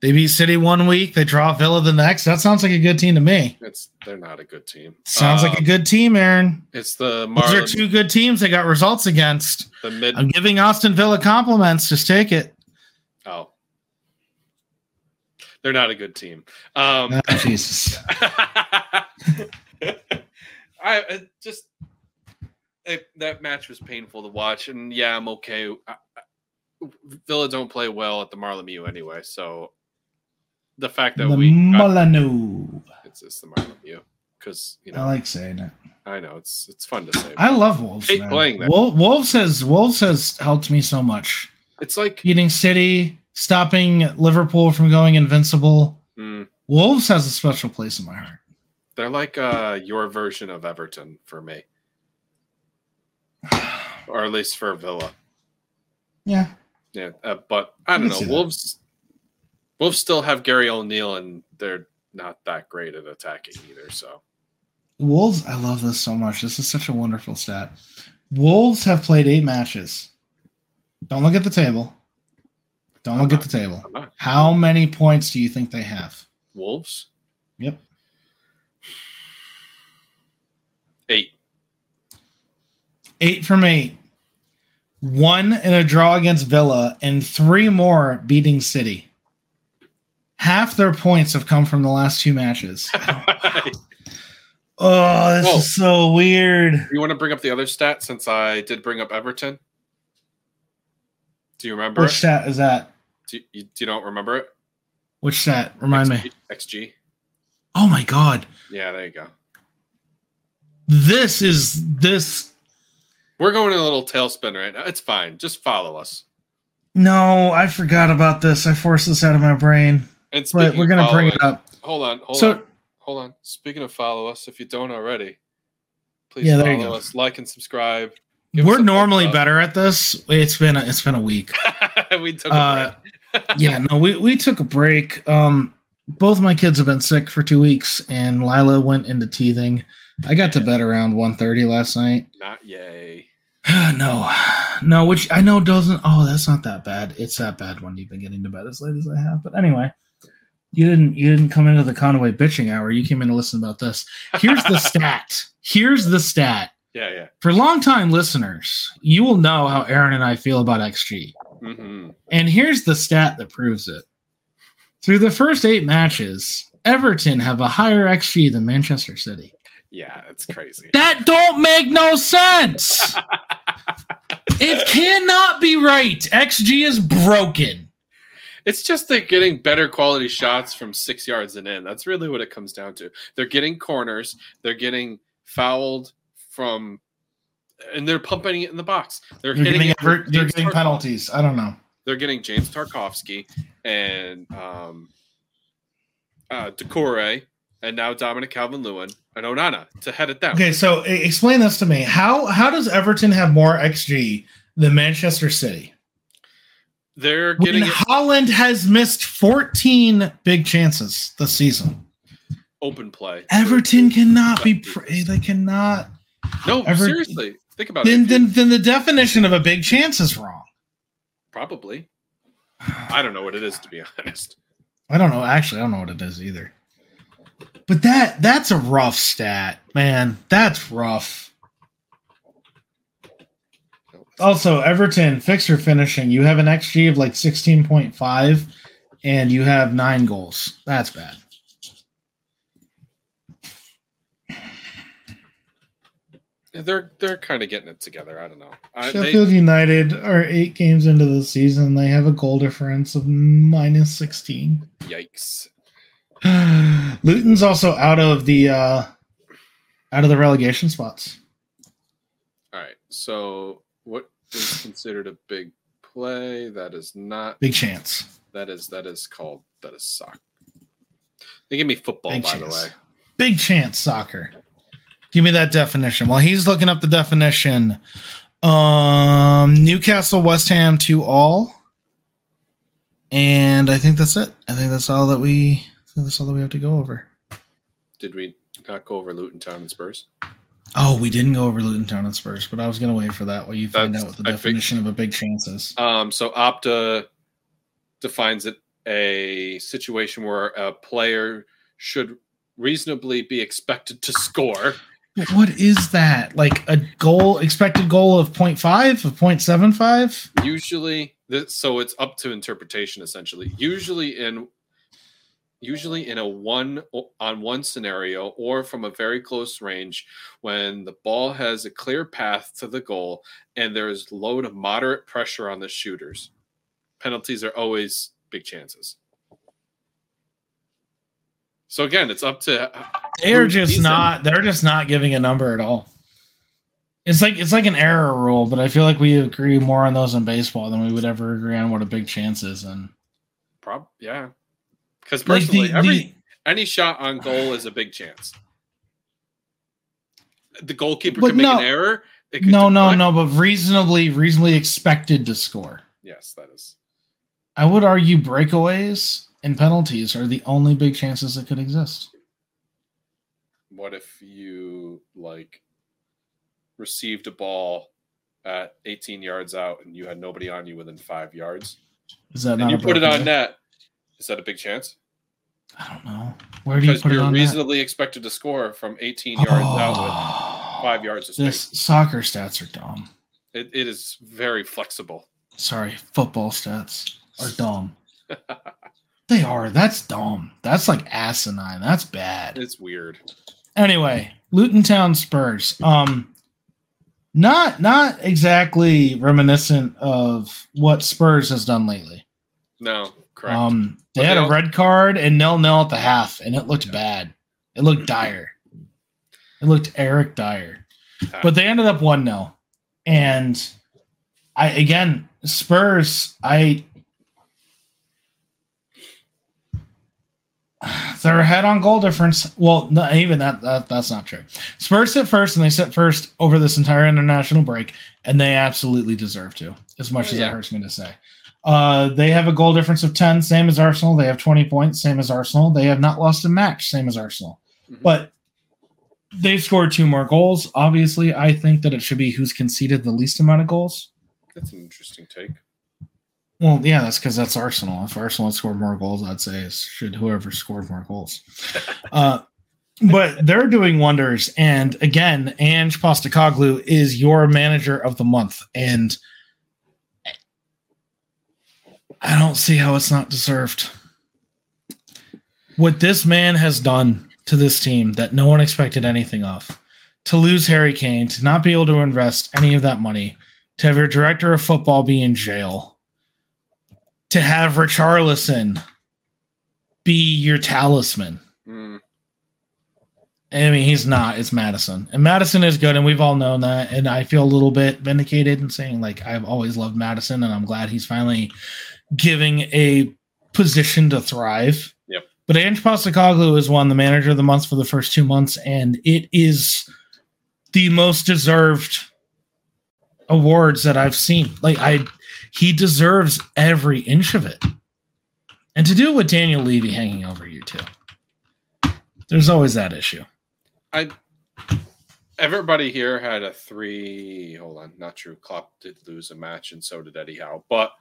They beat City one week. They draw Villa the next. That sounds like a good team to me. It's they're not a good team. Sounds like a Um, good team, Aaron. It's the Those are two good teams they got results against. the mid. I'm giving Aston Villa compliments. Just take it. Oh, they're not a good team. Um, Ah, Jesus. I it just it, that match was painful to watch, and yeah, I'm okay. I, I, Villa don't play well at the Marlemieu anyway, so the fact that the we Molyneux. it's, it's the Marlemieu because you know I like saying it. I know it's it's fun to say. I love Wolves. Hate man. playing. Wol- Wolves has Wolves has helped me so much. It's like Beating City, stopping Liverpool from going invincible. mm, Wolves has a special place in my heart. They're like uh, your version of Everton for me, or at least for Villa. Yeah. Yeah, uh, but I don't know. that. Wolves, Wolves still have Gary O'Neill, and they're not that great at attacking either. So Wolves, I love this so much. This is such a wonderful stat. Wolves have played eight matches. Don't look at the table. Don't look at the table. How many points do you think they have? Wolves Yep. Eight. Eight from eight. One in a draw against Villa, and three more beating City. Half their points have come from the last two matches. Oh, this Whoa. is so weird. you want to bring up the other stat since I did bring up Everton? Do you remember? Which it? stat is that? Do you, you, do you don't remember it? Which stat? Remind me. XG. Oh my god. Yeah, there you go. This is this. We're going in a little tailspin right now. It's fine. Just follow us. No, I forgot about this. I forced this out of my brain, And but we're gonna bring it up. Hold on. Hold So- on. Hold on. Speaking of follow us, if you don't already, please Yeah, there you follow go. us, like and subscribe. We're normally better at this. It's been a, it's been a week. we took a Uh, break. yeah, no, we we took a break. Um, both my kids have been sick for two weeks, and Lila went into teething. I got to bed around 1.30 last night. Not yay. no, no, which I know doesn't. Oh, that's not that bad. It's that bad when you've been getting to bed as late as I have. But anyway, you didn't you didn't come into the Conway bitching hour. You came in to listen about this. Here's the stat. Here's the stat. Yeah, yeah. For longtime listeners, you will know how Aaron and I feel about XG. hmm And here's the stat that proves it. Through the first eight matches, Everton have a higher XG than Manchester City. Yeah, it's crazy. That don't make no sense. it cannot be right. XG is broken. It's just they're getting better quality shots from six yards and in. That's really what it comes down to. They're getting corners. They're getting fouled from, and they're pumping it in the box. They're, They're hitting getting, with they're getting penalties. I don't know. They're getting James Tarkowski and um, uh, Doucouré and now Dominic Calvert-Lewin and Onana to head it down. Okay, so explain this to me. How how does Everton have more XG than Manchester City? They're getting it Haaland has missed 14 big chances this season. open play. Everton cannot be pr- they cannot No, Ever- seriously. Think about then, it. then then the definition of a big chance is wrong. Probably. I don't know what it is to be honest. I don't know. Actually, I don't know what it is either. But that that's a rough stat, man. That's rough. Also, Everton fixture finishing. You have an XG of like sixteen point five, and you have nine goals. That's bad. They're they're kind of getting it together. I don't know. I, they, Sheffield United are eight games into the season. They have a goal difference of minus sixteen. yikes. Luton's also out of the uh out of the relegation spots. All right. So what is considered a big play? That is not. Big chance. That is that is called that is soccer. They give me football, Big by chance. the way. Big chance soccer. Give me that definition. While he's looking up the definition, um, Newcastle, West Ham, to all, and I think that's it. I think that's all that we. That's all that we have to go over. Did we not go over Luton Town and Spurs? Oh, we didn't go over Luton Town and Spurs, but I was gonna wait for that while you find That's- out what the I definition of a big chance is. Um, so Opta defines it a situation where a player should reasonably be expected to score. What is that? Like a goal expected goal of 0.5 of 0.75? Usually, so it's up to interpretation. Essentially, usually in usually in a one on one scenario or from a very close range when the ball has a clear path to the goal and there's low to moderate pressure on the shooters penalties are always big chances so again it's up to They're just not they're just not giving a number at all. It's like it's like an error rule, but I feel like we agree more on those in baseball than we would ever agree on what a big chance is and prob yeah. Because like personally the, every the- any shot on goal is a big chance. The goalkeeper can make no- an error it could no no no, but reasonably reasonably expected to score. yes that is. I would argue breakaways and penalties are the only big chances that could exist. what if you like received a ball at 18 yards out and you had nobody on you within five yards Is that and you put it on net is that a big chance I don't know. Where do you because put it you're reasonably expected to score from 18 yards out with Oh, five yards of This soccer stats are dumb. it, it is very flexible Sorry, football stats are dumb. they are. That's dumb. That's like asinine. That's bad. it's weird Anyway, Luton Town Spurs. Um, not not exactly reminiscent of what Spurs has done lately. no correct Um, they But had they a red card and nil nil at the half, and it looked bad. It looked dire. It looked Eric Dier. But they ended up one 0 and I again Spurs. I they're ahead on goal difference. Well, not even that, that that's not true. Spurs sit first, and they sit first over this entire international break, and they absolutely deserve to. As much Oh, as yeah. that hurts me to say. Uh, they have a goal difference of 10, same as Arsenal. They have 20 points, same as Arsenal. They have not lost a match, same as Arsenal. Mhm. But they've scored two more goals. Obviously, I think that it should be who's conceded the least amount of goals. That's an interesting take. Well, yeah, that's because that's Arsenal. If Arsenal scored more goals, I'd say it should whoever scored more goals. uh, but they're doing wonders. And again, Ange Postecoglou is your manager of the month, and I don't see how it's not deserved. What this man has done to this team that no one expected anything of, to lose Harry Kane, to not be able to invest any of that money, to have your director of football be in jail to have Richarlison be your talisman. Mm, I mean, he's not. It's Maddison, and Maddison is good, and we've all known that. And I feel a little bit vindicated in saying like I've always loved Maddison, and I'm glad he's finally giving a position to thrive. Yep. But Ange Postecoglou has won the manager of the month for the first two months, and it is the most deserved awards that I've seen. Like I, he deserves every inch of it. And to do it with Daniel Levy hanging over you too, there's always that issue. I everybody here had a three. Hold on, not true. Klopp did lose a match, and so did Eddie Howe, but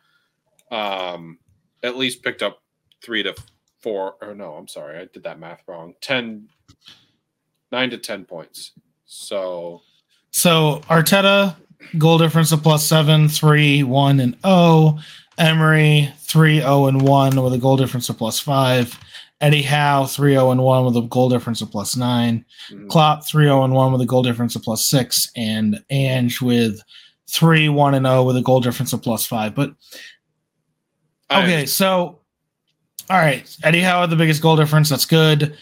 um, at least picked up three to four. Or no, I'm sorry, I did that math wrong. Ten, nine to ten points. So So Arteta, goal difference of plus seven, three, one, and oh. Emery, 3 0 and 1 with a goal difference of plus five. Eddie Howe, 3 0 and 1 with a goal difference of plus nine. mm, Klopp, 3 0 and 1 with a goal difference of plus six. And Ange with 3 1 and 0 with a goal difference of plus five. But I- Okay, so all right, Eddie Howe had the biggest goal difference. That's good.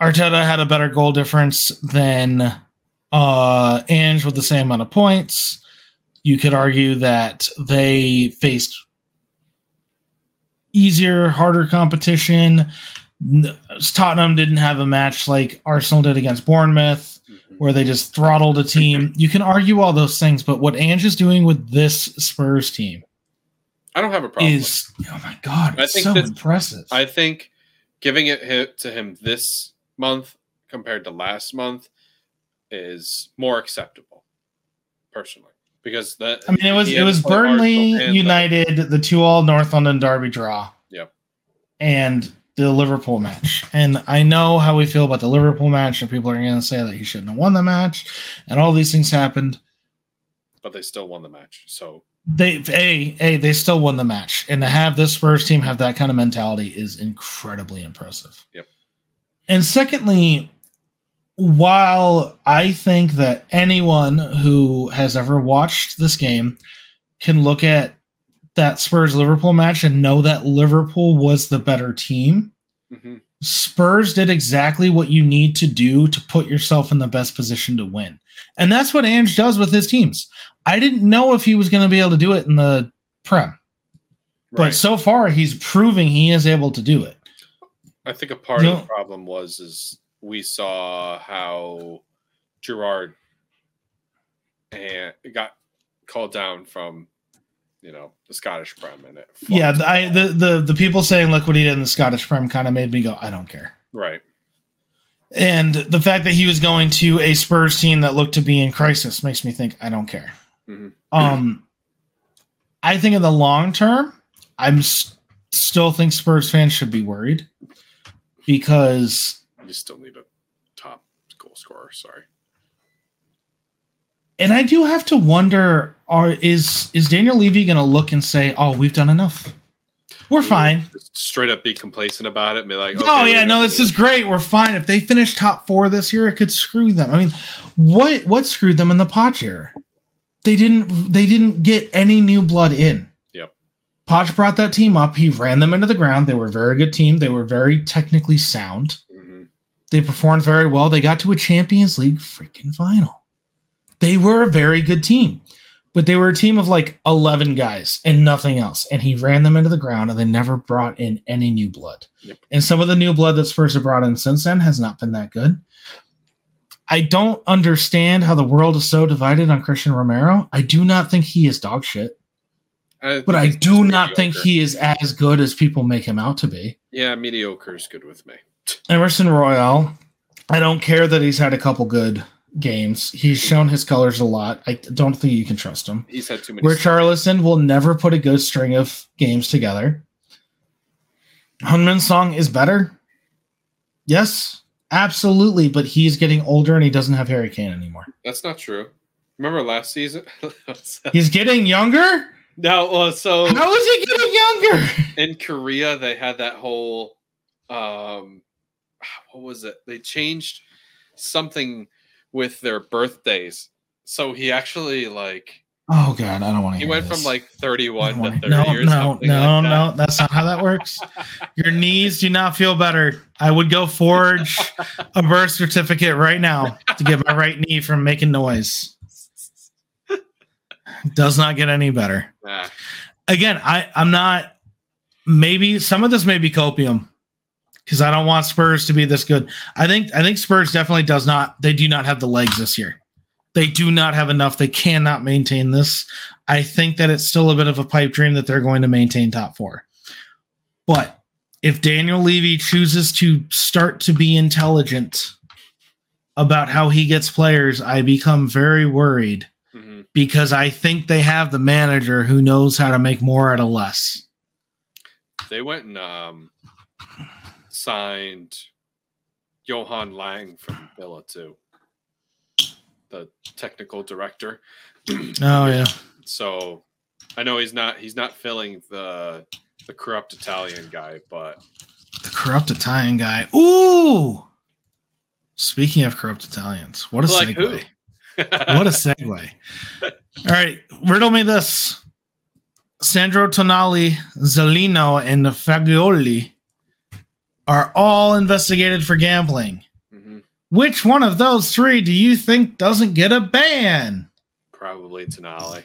Arteta had a better goal difference than uh Ange with the same amount of points. You could argue that they faced easier, harder competition. Tottenham didn't have a match like Arsenal did against Bournemouth Mhm. where they just throttled a team. You can argue all those things, but what Ange is doing with this Spurs team I don't have a problem. is oh my god, I think so this- impressive. I think giving it to him this month compared to last month is more acceptable, personally, because that I mean, it was it was to play Arsenal Burnley United, the two all North London derby draw. Yep. And the Liverpool match. And I know how we feel about the Liverpool match, and people are going to say that he shouldn't have won the match, and all these things happened. but they still won the match. So They a a they still won the match, and to have this Spurs team have that kind of mentality is incredibly impressive. Yep. And secondly, while I think that anyone who has ever watched this game can look at that Spurs Liverpool match and know that Liverpool was the better team, mhm. Spurs did exactly what you need to do to put yourself in the best position to win. And that's what Ange does with his teams. I didn't know if he was going to be able to do it in the Prem, but so far he's proving he is able to do it. I think a part You of the problem was is we saw how Gerrard and got called down from you know the Scottish Prem and it Yeah, the, I, the the the people saying look what he did in the Scottish Prem kind of made me go, I don't care. right. And the fact that he was going to a Spurs team that looked to be in crisis makes me think I don't care. Mhm. Um, I think in the long term, I'm s- still think Spurs fans should be worried because, You still need a top goal scorer. Sorry. and I do have to wonder: Are is is Daniel Levy going to look and say, "Oh, we've done enough, we're fine." Straight up be complacent about it and be like, oh okay, yeah, no, this is great. We're fine. If they finish top four this year, it could screw them. I mean, what what screwed them in the Poch year? They didn't they didn't get any new blood in. Yep. Poch brought that team up. He ran them into the ground. They were a very good team. They were very technically sound. They performed very well. They got to a Champions League freaking final. They were a very good team, but they were a team of like 11 guys and nothing else. And he ran them into the ground and they never brought in any new blood. Yep. And some of the new blood that Spurs have brought in since then has not been that good. I don't understand how the world is so divided on Christian Romero. I do not think he is dog shit, I but I do not think he is as good as people make him out to be. Yeah, mediocre is good with me. Emerson Royal, I don't care that he's had a couple good games. He's shown his colors a lot. I don't think you can trust him. He's had too many. Richarlison will never put a good string of games together. Heung-min Son is better. Yes, absolutely, but he's getting older and he doesn't have Harry Kane anymore. That's not true. Remember last season? He's getting younger? no, well, so How is he getting younger? in Korea they had that whole um what was it? They changed something with their birthdays. So he actually like Oh god, I don't want to he went this. from like 31 wanna- to 30 no, or no, no, like that. no. That's not how that works. Your knees do not feel better. I would go forge a birth certificate right now to get my right knee from making noise. Does not get any better. Nah. Again, I I'm not. Maybe some of this may be copium because I don't want Spurs to be this good. I think I think Spurs definitely does not. They do not have the legs this year. They do not have enough. They cannot maintain this. I think that it's still a bit of a pipe dream that they're going to maintain top four. But if Daniel Levy chooses to start to be intelligent about how he gets players, I become very worried Mhm. because I think they have the manager who knows how to make more out of less. They went and um signed Johan Lange from Villa too. The technical director. Oh yeah. So I know he's not he's not filling the the corrupt Italian guy, but The corrupt Italian guy. Ooh. Speaking of corrupt Italians, what a like segue. What a segue. All right, riddle me this. Sandro Tonali, Zaniolo, and Fagioli are all investigated for gambling. Mhm. Which one of those three do you think doesn't get a ban? Probably Tonali.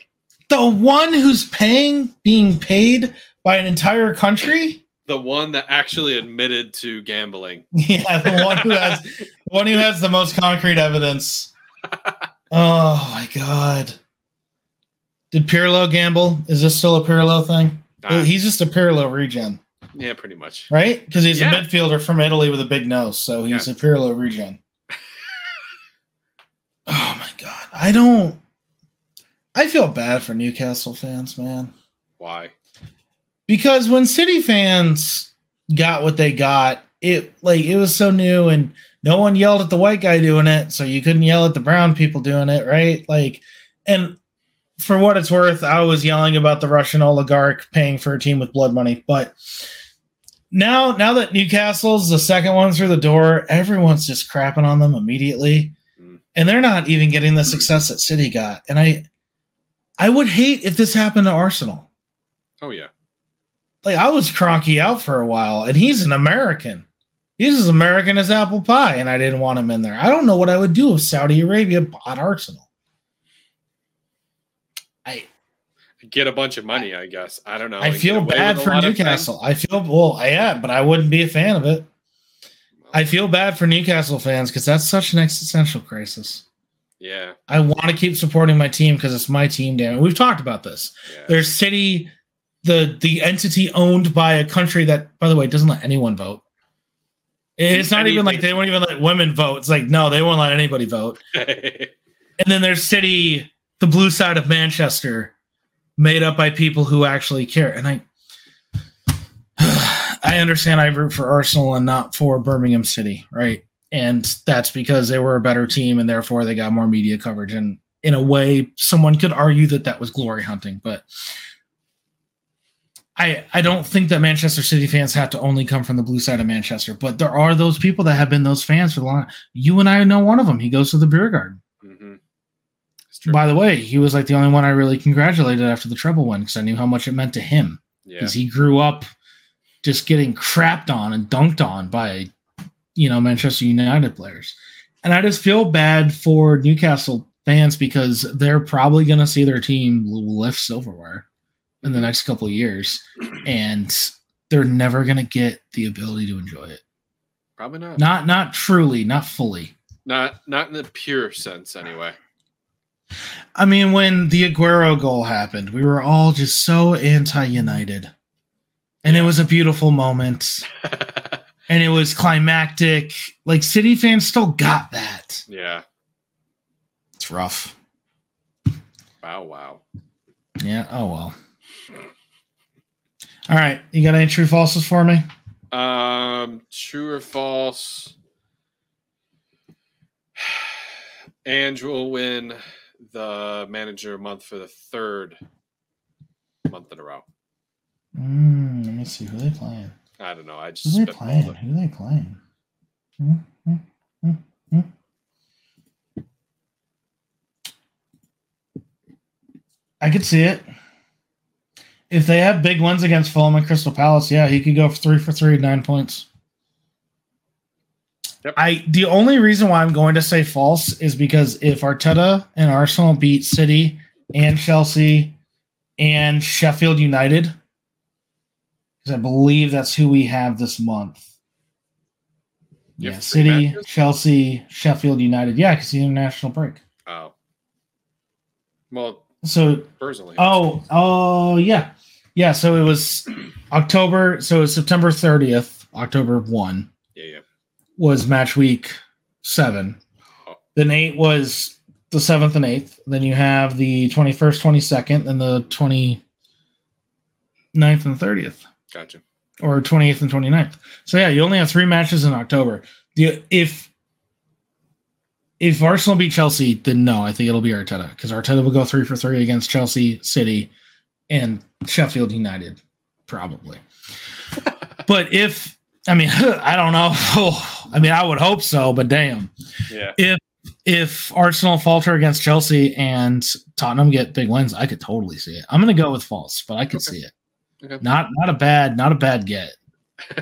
The one who's paying, being paid by an entire country? The one that actually admitted to gambling. Yeah, the one who has the one who has the most concrete evidence. Oh my god. Did Pirlo gamble? Is this still a Pirlo thing? Nah, He's just a Pirlo regen, yeah, pretty much. right? Because he's Yeah. a midfielder from Italy with a big nose, so he's a Pirlo regen. oh my god. I don't I feel bad for Newcastle fans, man. Why? because when city fans got what they got it like it was so new and no one yelled at the white guy doing it so you couldn't yell at the brown people doing it right like and for what it's worth i was yelling about the russian oligarch paying for a team with blood money but now now that newcastle's the second one through the door everyone's just crapping on them immediately Mm. and they're not even getting the success that city got and i i would hate if this happened to arsenal Oh yeah. like I was Kroenke out for a while, and he's an American. He's as American as apple pie, and I didn't want him in there. I don't know what I would do if Saudi Arabia bought Arsenal. I Get a bunch of money, I guess. I don't know. I feel bad for Newcastle. I feel well, I am, but I wouldn't be a fan of it. I feel bad for Newcastle fans because that's such an existential crisis. yeah. I want to keep supporting my team because it's my team. Damn it, we've talked about this. Yeah. There's city, the the entity owned by a country that, by the way, doesn't let anyone vote. It's not even like they won't even let women vote. It's like no, they won't let anybody vote. And then there's city, the blue side of Manchester, made up by people who actually care. And I, I understand I root for Arsenal and not for Birmingham City, right? And that's because they were a better team and therefore they got more media coverage. And in a way, someone could argue that that was glory hunting, but I I don't think that Manchester City fans have to only come from the blue side of Manchester, but there are those people that have been those fans for the long. You and I know one of them. He goes to the beer garden. True. By the way, he was like the only one I really congratulated after the treble win because I knew how much it meant to him. yeah. Because he grew up just getting crapped on and dunked on by, you know, Manchester United players. And I just feel bad for Newcastle fans because they're probably going to see their team lift silverware in the next couple of years. And they're never going to get the ability to enjoy it. Probably not. Not, not truly, not fully. Not not in the pure sense, anyway. I mean, when the Aguero goal happened, we were all just so anti United. And it was a beautiful moment. and it was climactic. Like City fans still got that. yeah. It's rough. Wow. Wow. Yeah. Oh well. All right. You got any true falses for me? Um, true or false? Andrew will win the manager month for the third month in a row. Mm, let me see who they playing. I don't know. I just Who they playing? Who they playing? Hmm, hmm, hmm, hmm. I could see it. If they have big wins against Fulham and Crystal Palace, yeah, he could go for three for three, nine points. Yep. I the only reason why I'm going to say false is because if Arteta and Arsenal beat City and Chelsea and Sheffield United, because I believe that's who we have this month. You Yeah, City, matches? Chelsea, Sheffield United. Yeah, because the international break. Oh. Well, So personally. Oh, oh yeah. Yeah, so it was October, so it was September 30th, October 1 Yeah, yeah. Was match week 7. Oh. Then 8 was the 7th and 8th. Then you have the 21st, 22nd, and the 29th and 30th Gotcha. or 28th and 29th. So yeah, you only have 3 matches in October. The, if if Arsenal beat Chelsea, then no, I think it'll be Arteta because Arteta will go three for three against Chelsea, City, and Sheffield United, probably. but if I mean, I don't know. I mean, I would hope so, but damn, Yeah. if Arsenal falter against Chelsea and Tottenham get big wins, I could totally see it. I'm going to go with false, but I could Okay. see it. Okay. Not not a bad not a bad get.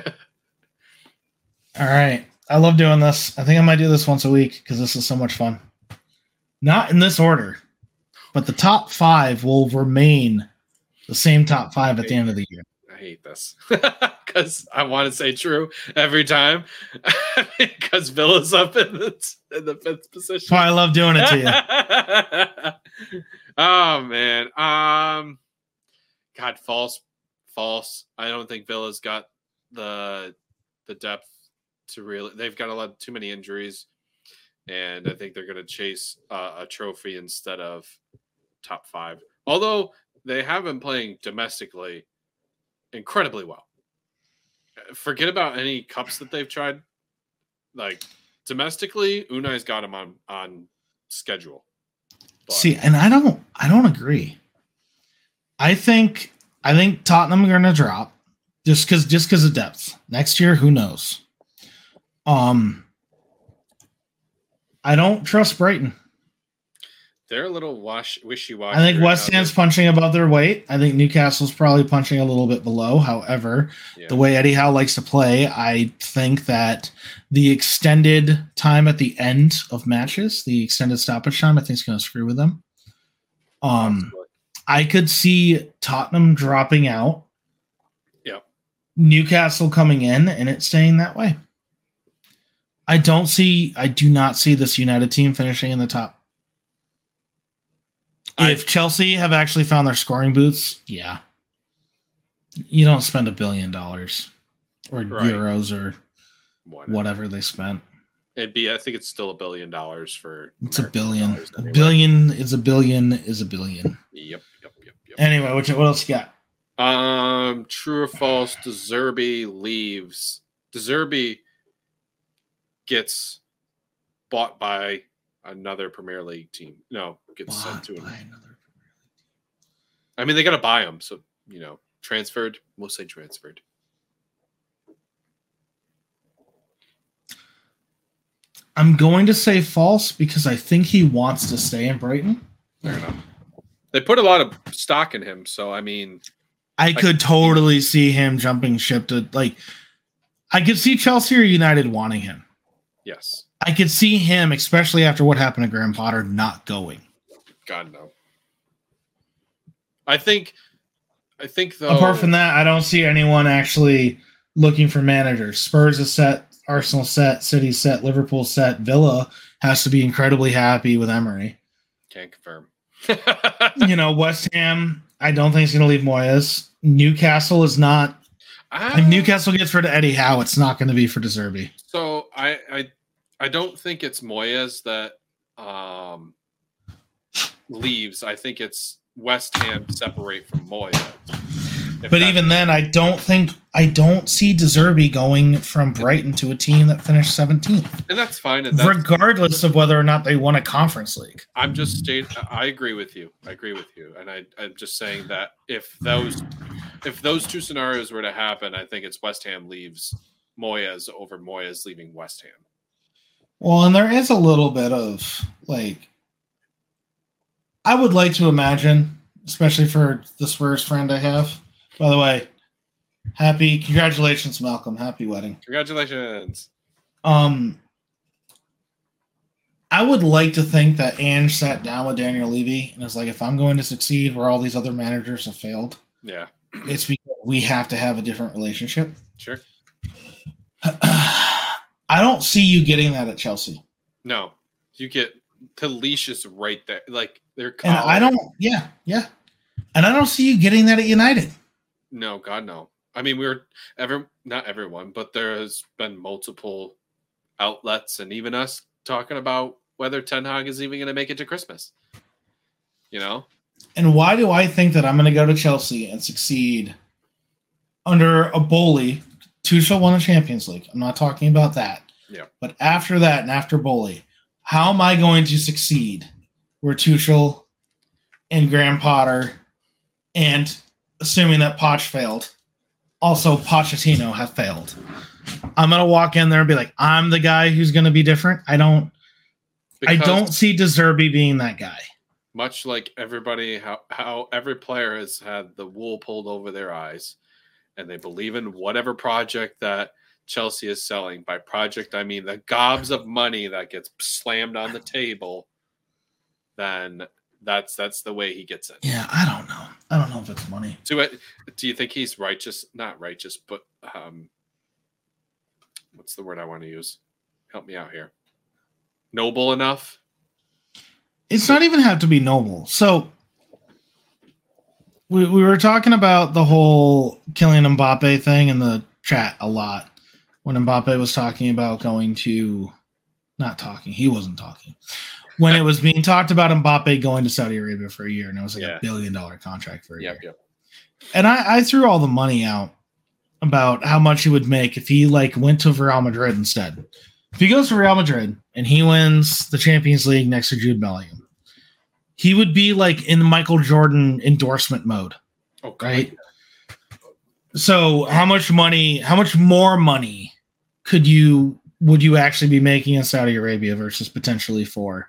All right. I love doing this. I think I might do this once a week because this is so much fun. Not in this order, but the top five will remain the same top five at the end of the year. Hate this because I want to say true every time because Villa's up in the in the fifth That's position. why I love doing it to you. oh man, um, God, false, false. I don't think Villa's got the the depth to really. They've got a lot too many injuries, and I think they're going to chase uh, a trophy instead of top five. Although they have been playing domestically incredibly well. Forget about any cups that they've tried. Like domestically, Unai's got them on on schedule. But- See, and I don't I don't agree. I think I think Tottenham are going to drop just because just because of depth. Next year, who knows? Um, I don't trust Brighton. They're a little wash wishy washy. I think West Ham's punching above their weight. I think Newcastle's probably punching a little bit below. However, the way Eddie Howe likes to play, I think that the extended time at the end of matches, the extended stoppage time, I think is going to screw with them. Um, I could see Tottenham dropping out. Yeah. Newcastle coming in and it staying that way. I don't see I do not see this United team finishing in the top. I- If Chelsea have actually found their scoring boots, yeah. You don't spend a billion dollars or Right. euros or Whatever. whatever they spent. It'd be. I think it's still a billion dollars for. It's a billion. dollars A billion is a billion is a billion. Yep. Yep. Yep. Yep. Anyway, what, what else you got? Um, true or false? De Zerbi leaves. De Zerbi gets bought by another Premier League team. No, gets sent to him. another- I mean, they got to buy him, so you know, transferred. We'll say transferred. I'm going to say false because I think he wants to stay in Brighton. Fair enough. They put a lot of stock in him, so I mean, I could totally see him jumping ship to like. I could see Chelsea or United wanting him. yes, I could see him, especially after what happened to Graham Potter, not going. God no. I think, I think though. Apart from that, I don't see anyone actually looking for managers. Spurs is set, Arsenal set, City set, Liverpool set. Villa has to be incredibly happy with Emery. can't confirm. you know, West Ham, I don't think he's going to leave Moyes. Newcastle is not If Newcastle gets rid of Eddie Howe, it's not going to be for De Zerbi. So I, I I don't think it's Moyes that um leaves. I think it's West Ham separate from Moyes. But even then, I don't think I don't see De Zerbi going from Brighton to a team that finished 17th, and that's fine. And that's, regardless of whether or not they won a conference league. I'm just state. I agree with you. I agree with you, and I, I'm just saying that if those if those two scenarios were to happen, I think it's West Ham leaves Moyes over Moyes leaving West Ham. Well, and there is a little bit of like, I would like to imagine, especially for the Spurs friend I have. By the way, happy congratulations, Malcolm. Happy wedding. Congratulations. Um, I would like to think that Ange sat down with Daniel Levy and was like, if I'm going to succeed where all these other managers have failed, Yeah, it's because we have to have a different relationship. sure. I don't see you getting that at Chelsea. No, you get the leash is right there. Like they're And I don't, yeah, yeah. And I don't see you getting that at United. No, God, no. I mean, we were ever not everyone, but there has been multiple outlets and even us talking about whether Ten Hag is even going to make it to Christmas. You know, And why do I think that I'm going to go to Chelsea and succeed under a Boehly? Tuchel won the Champions League. I'm not talking about that. Yeah. But after that and after Boehly, how am I going to succeed where Tuchel and Graham Potter and assuming that Poch failed, also Pochettino have failed? I'm going to walk in there and be like, I'm the guy who's going to be different. I don't. I don't see De Zerbi being that guy. much like everybody, how how every player has had the wool pulled over their eyes, and they believe in whatever project that Chelsea is selling. By project, I mean the gobs of money that gets slammed on the table. Then that's that's the way he gets it. Yeah, I don't know. I don't know if it's money. Do it. Do you think he's righteous? Not righteous, but um, what's the word I want to use? Help me out here. Noble enough. It's not even have to be noble. So we, we were talking about the whole Kylian Mbappe thing in the chat a lot when Mbappe was talking about going to not talking, he wasn't talking. When it was being talked about Mbappe going to Saudi Arabia for a year and it was like Yeah. a billion dollar contract for a Yep. year. Yep. And I, I threw all the money out about how much he would make if he like went to Real Madrid instead. If he goes to Real Madrid and he wins the Champions League next to Jude Bellingham, he would be like in the Michael Jordan endorsement mode, Oh, God. right? So how much money, how much more money could you would you actually be making in Saudi Arabia versus potentially for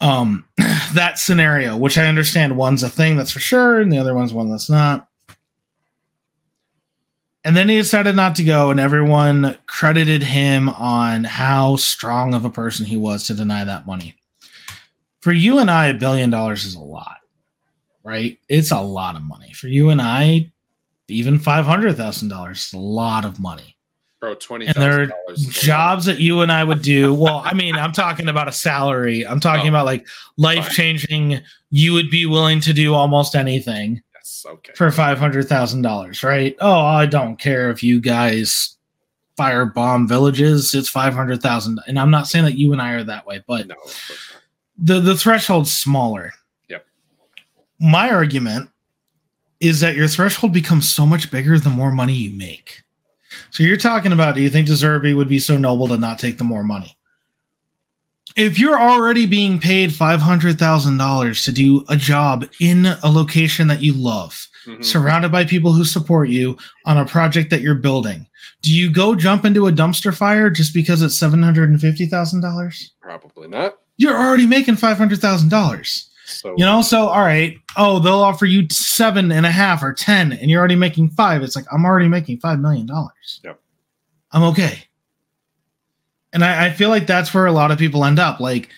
um that scenario, which I understand one's a thing that's for sure, and the other one's one that's not. And then he decided not to go, and everyone credited him on how strong of a person he was to deny that money. For you and I, a billion dollars is a lot, right? It's a lot of money. For you and I, even five hundred thousand dollars is a lot of money. Bro, twenty And there are jobs that you and I would do. Well, I mean, I'm talking about a salary. I'm talking Oh. about like life changing. You would be willing to do almost anything Yes. Okay. for five hundred thousand dollars, right? Oh, I don't care if you guys firebomb villages. It's five hundred thousand, and I'm not saying that you and I are that way, but No. of course not. the the threshold's smaller. Yep. My argument is that your threshold becomes so much bigger the more money you make. So you're talking about do you think De Zerbi would be so noble to not take the more money? If you're already being paid $500,000 to do a job in a location that you love, Mhm. surrounded by people who support you on a project that you're building, do you go jump into a dumpster fire just because it's $750,000? Probably not. You're already making $500,000. So You know, so all right. Oh, they'll offer you seven and a half or ten, and you're already making five. It's like I'm already making five million dollars. Yep. I'm okay. And I, I feel like that's where a lot of people end up. Like,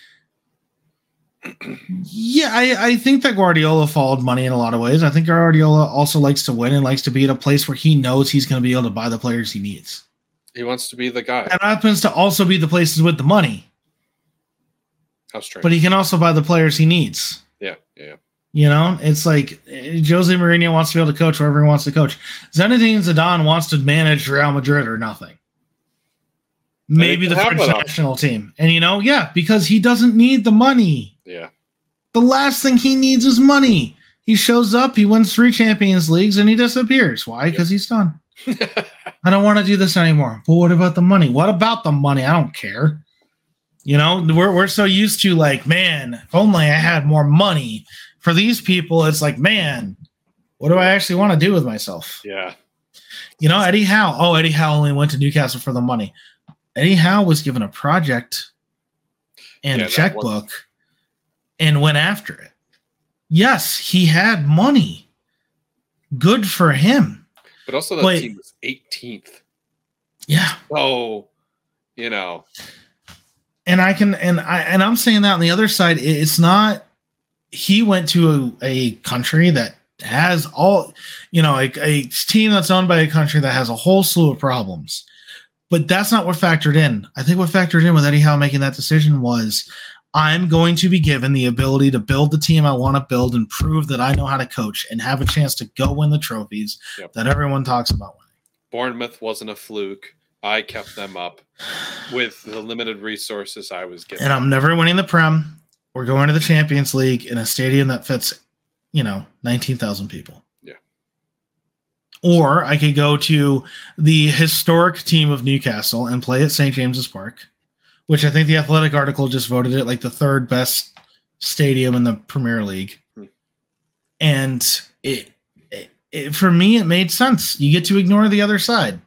yeah, I, I think that Guardiola followed money in a lot of ways. I think Guardiola also likes to win and likes to be at a place where he knows he's going to be able to buy the players he needs. he wants to be the guy. And happens to also be the places with the money, How strange. but he can also buy the players he needs. yeah. Yeah. You know, it's like eh, Jose Mourinho wants to be able to coach wherever he wants to coach. Zinedine Zidane wants to manage Real Madrid or nothing. Maybe the French national team. And you know, yeah, because he doesn't need the money. Yeah. The last thing he needs is money. He shows up, he wins three Champions Leagues, and he disappears. Why? Because he's done. I don't want to do this anymore. But what about the money? What about the money? I don't care. You know, we're we're so used to like, man, if only I had more money. For these people, it's like, man, what do I actually want to do with myself? yeah. You know, Eddie Howe. Oh, Eddie Howe only went to Newcastle for the money. Eddie Howe was given a project and Yeah, a checkbook and went after it. Yes, he had money. Good for him. But also that team was 18th. Yeah. Oh, you know. And I can and I and I'm saying that on the other side, it's not. He went to a, a country that has all, you know, a, a team that's owned by a country that has a whole slew of problems. But that's not what factored in. I think what factored in with Eddie Howe making that decision was, I'm going to be given the ability to build the team I want to build and prove that I know how to coach and have a chance to go win the trophies Yep. that everyone talks about winning. Bournemouth wasn't a fluke. I kept them up with the limited resources I was given. and I'm never winning the Prem. We're going to the Champions League in a stadium that fits, you know, 19,000 people. Yeah. Or I could go to the historic team of Newcastle and play at St. James's Park, which I think the Athletic article just voted it like the third best stadium in the Premier League. Hmm. And it, it, it, for me, it made sense. You get to ignore the other side.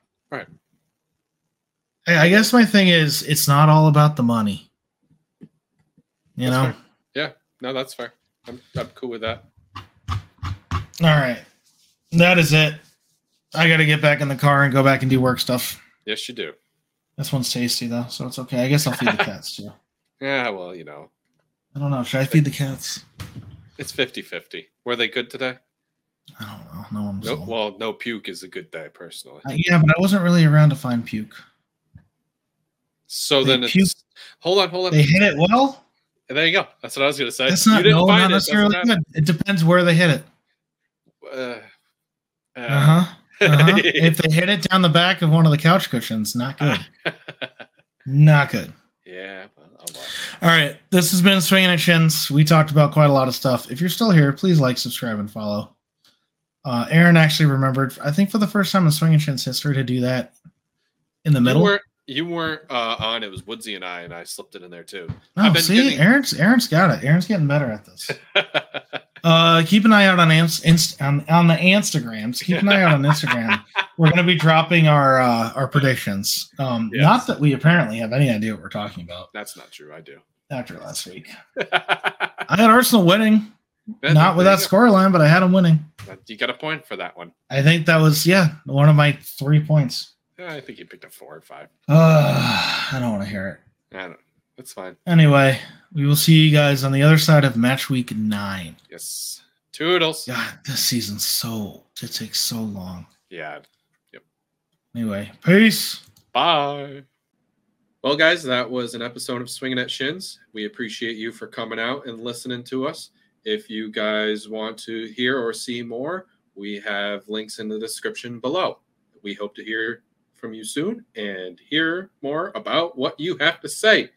I, guess my thing is, it's not all about the money. You That's know? fair. Yeah, no, that's fair. I'm, I'm cool with that. All right. That is it. I got to get back in the car and go back and do work stuff. Yes, you do. This one's tasty though, so it's okay. I guess I'll feed the cats too. Yeah, well, you know, I don't know. Should I feed the cats? it's 50 50. Were they good today? I don't know. No one. No, well, no puke is a good day, personally. Uh, yeah, but I wasn't really around to find puke. So they then it's. puke- Hold on, hold on. They hit it well. there you go. That's what I was going to say. That's you not didn't no, find not it. necessarily matter. good. It depends where they hit it. Uh, uh, Uh huh. Uh-huh. if they hit it down the back of one of the couch cushions, not good. Not good. yeah. Oh. All right. This has been Swinging at Shins. We talked about quite a lot of stuff. If you're still here, please like, subscribe, and follow. Uh, Aaron actually remembered, I think for the first time in Swinging Shins history, to do that in the middle. You weren't, you weren't uh, on. It was Woodsy and I, and I slipped it in there too. oh, I've been see, getting- Aaron's Aaron's got it. Aaron's getting better at this. Uh, keep an eye out on Inst- Inst- on, on the Instagrams. Keep an eye out on Instagram. We're going to be dropping our uh, our predictions. Um, Yes. Not that we apparently have any idea what we're talking about That's not true. I do. after last week. I had Arsenal winning. Not with that scoreline, but I had them winning. You got a point for that one. I think that was yeah one of my three points. I think he picked a four or five. Uh, I don't want to hear it. I don't. That's fine. Anyway, we will see you guys on the other side of match week nine. Yes. Toodles. God, this season's so it takes so long. Yeah. Yep. Anyway, peace. Bye. Well, guys, that was an episode of Swinging at Shins. We appreciate you for coming out and listening to us. If you guys want to hear or see more, we have links in the description below. We hope to hear from you soon and hear more about what you have to say.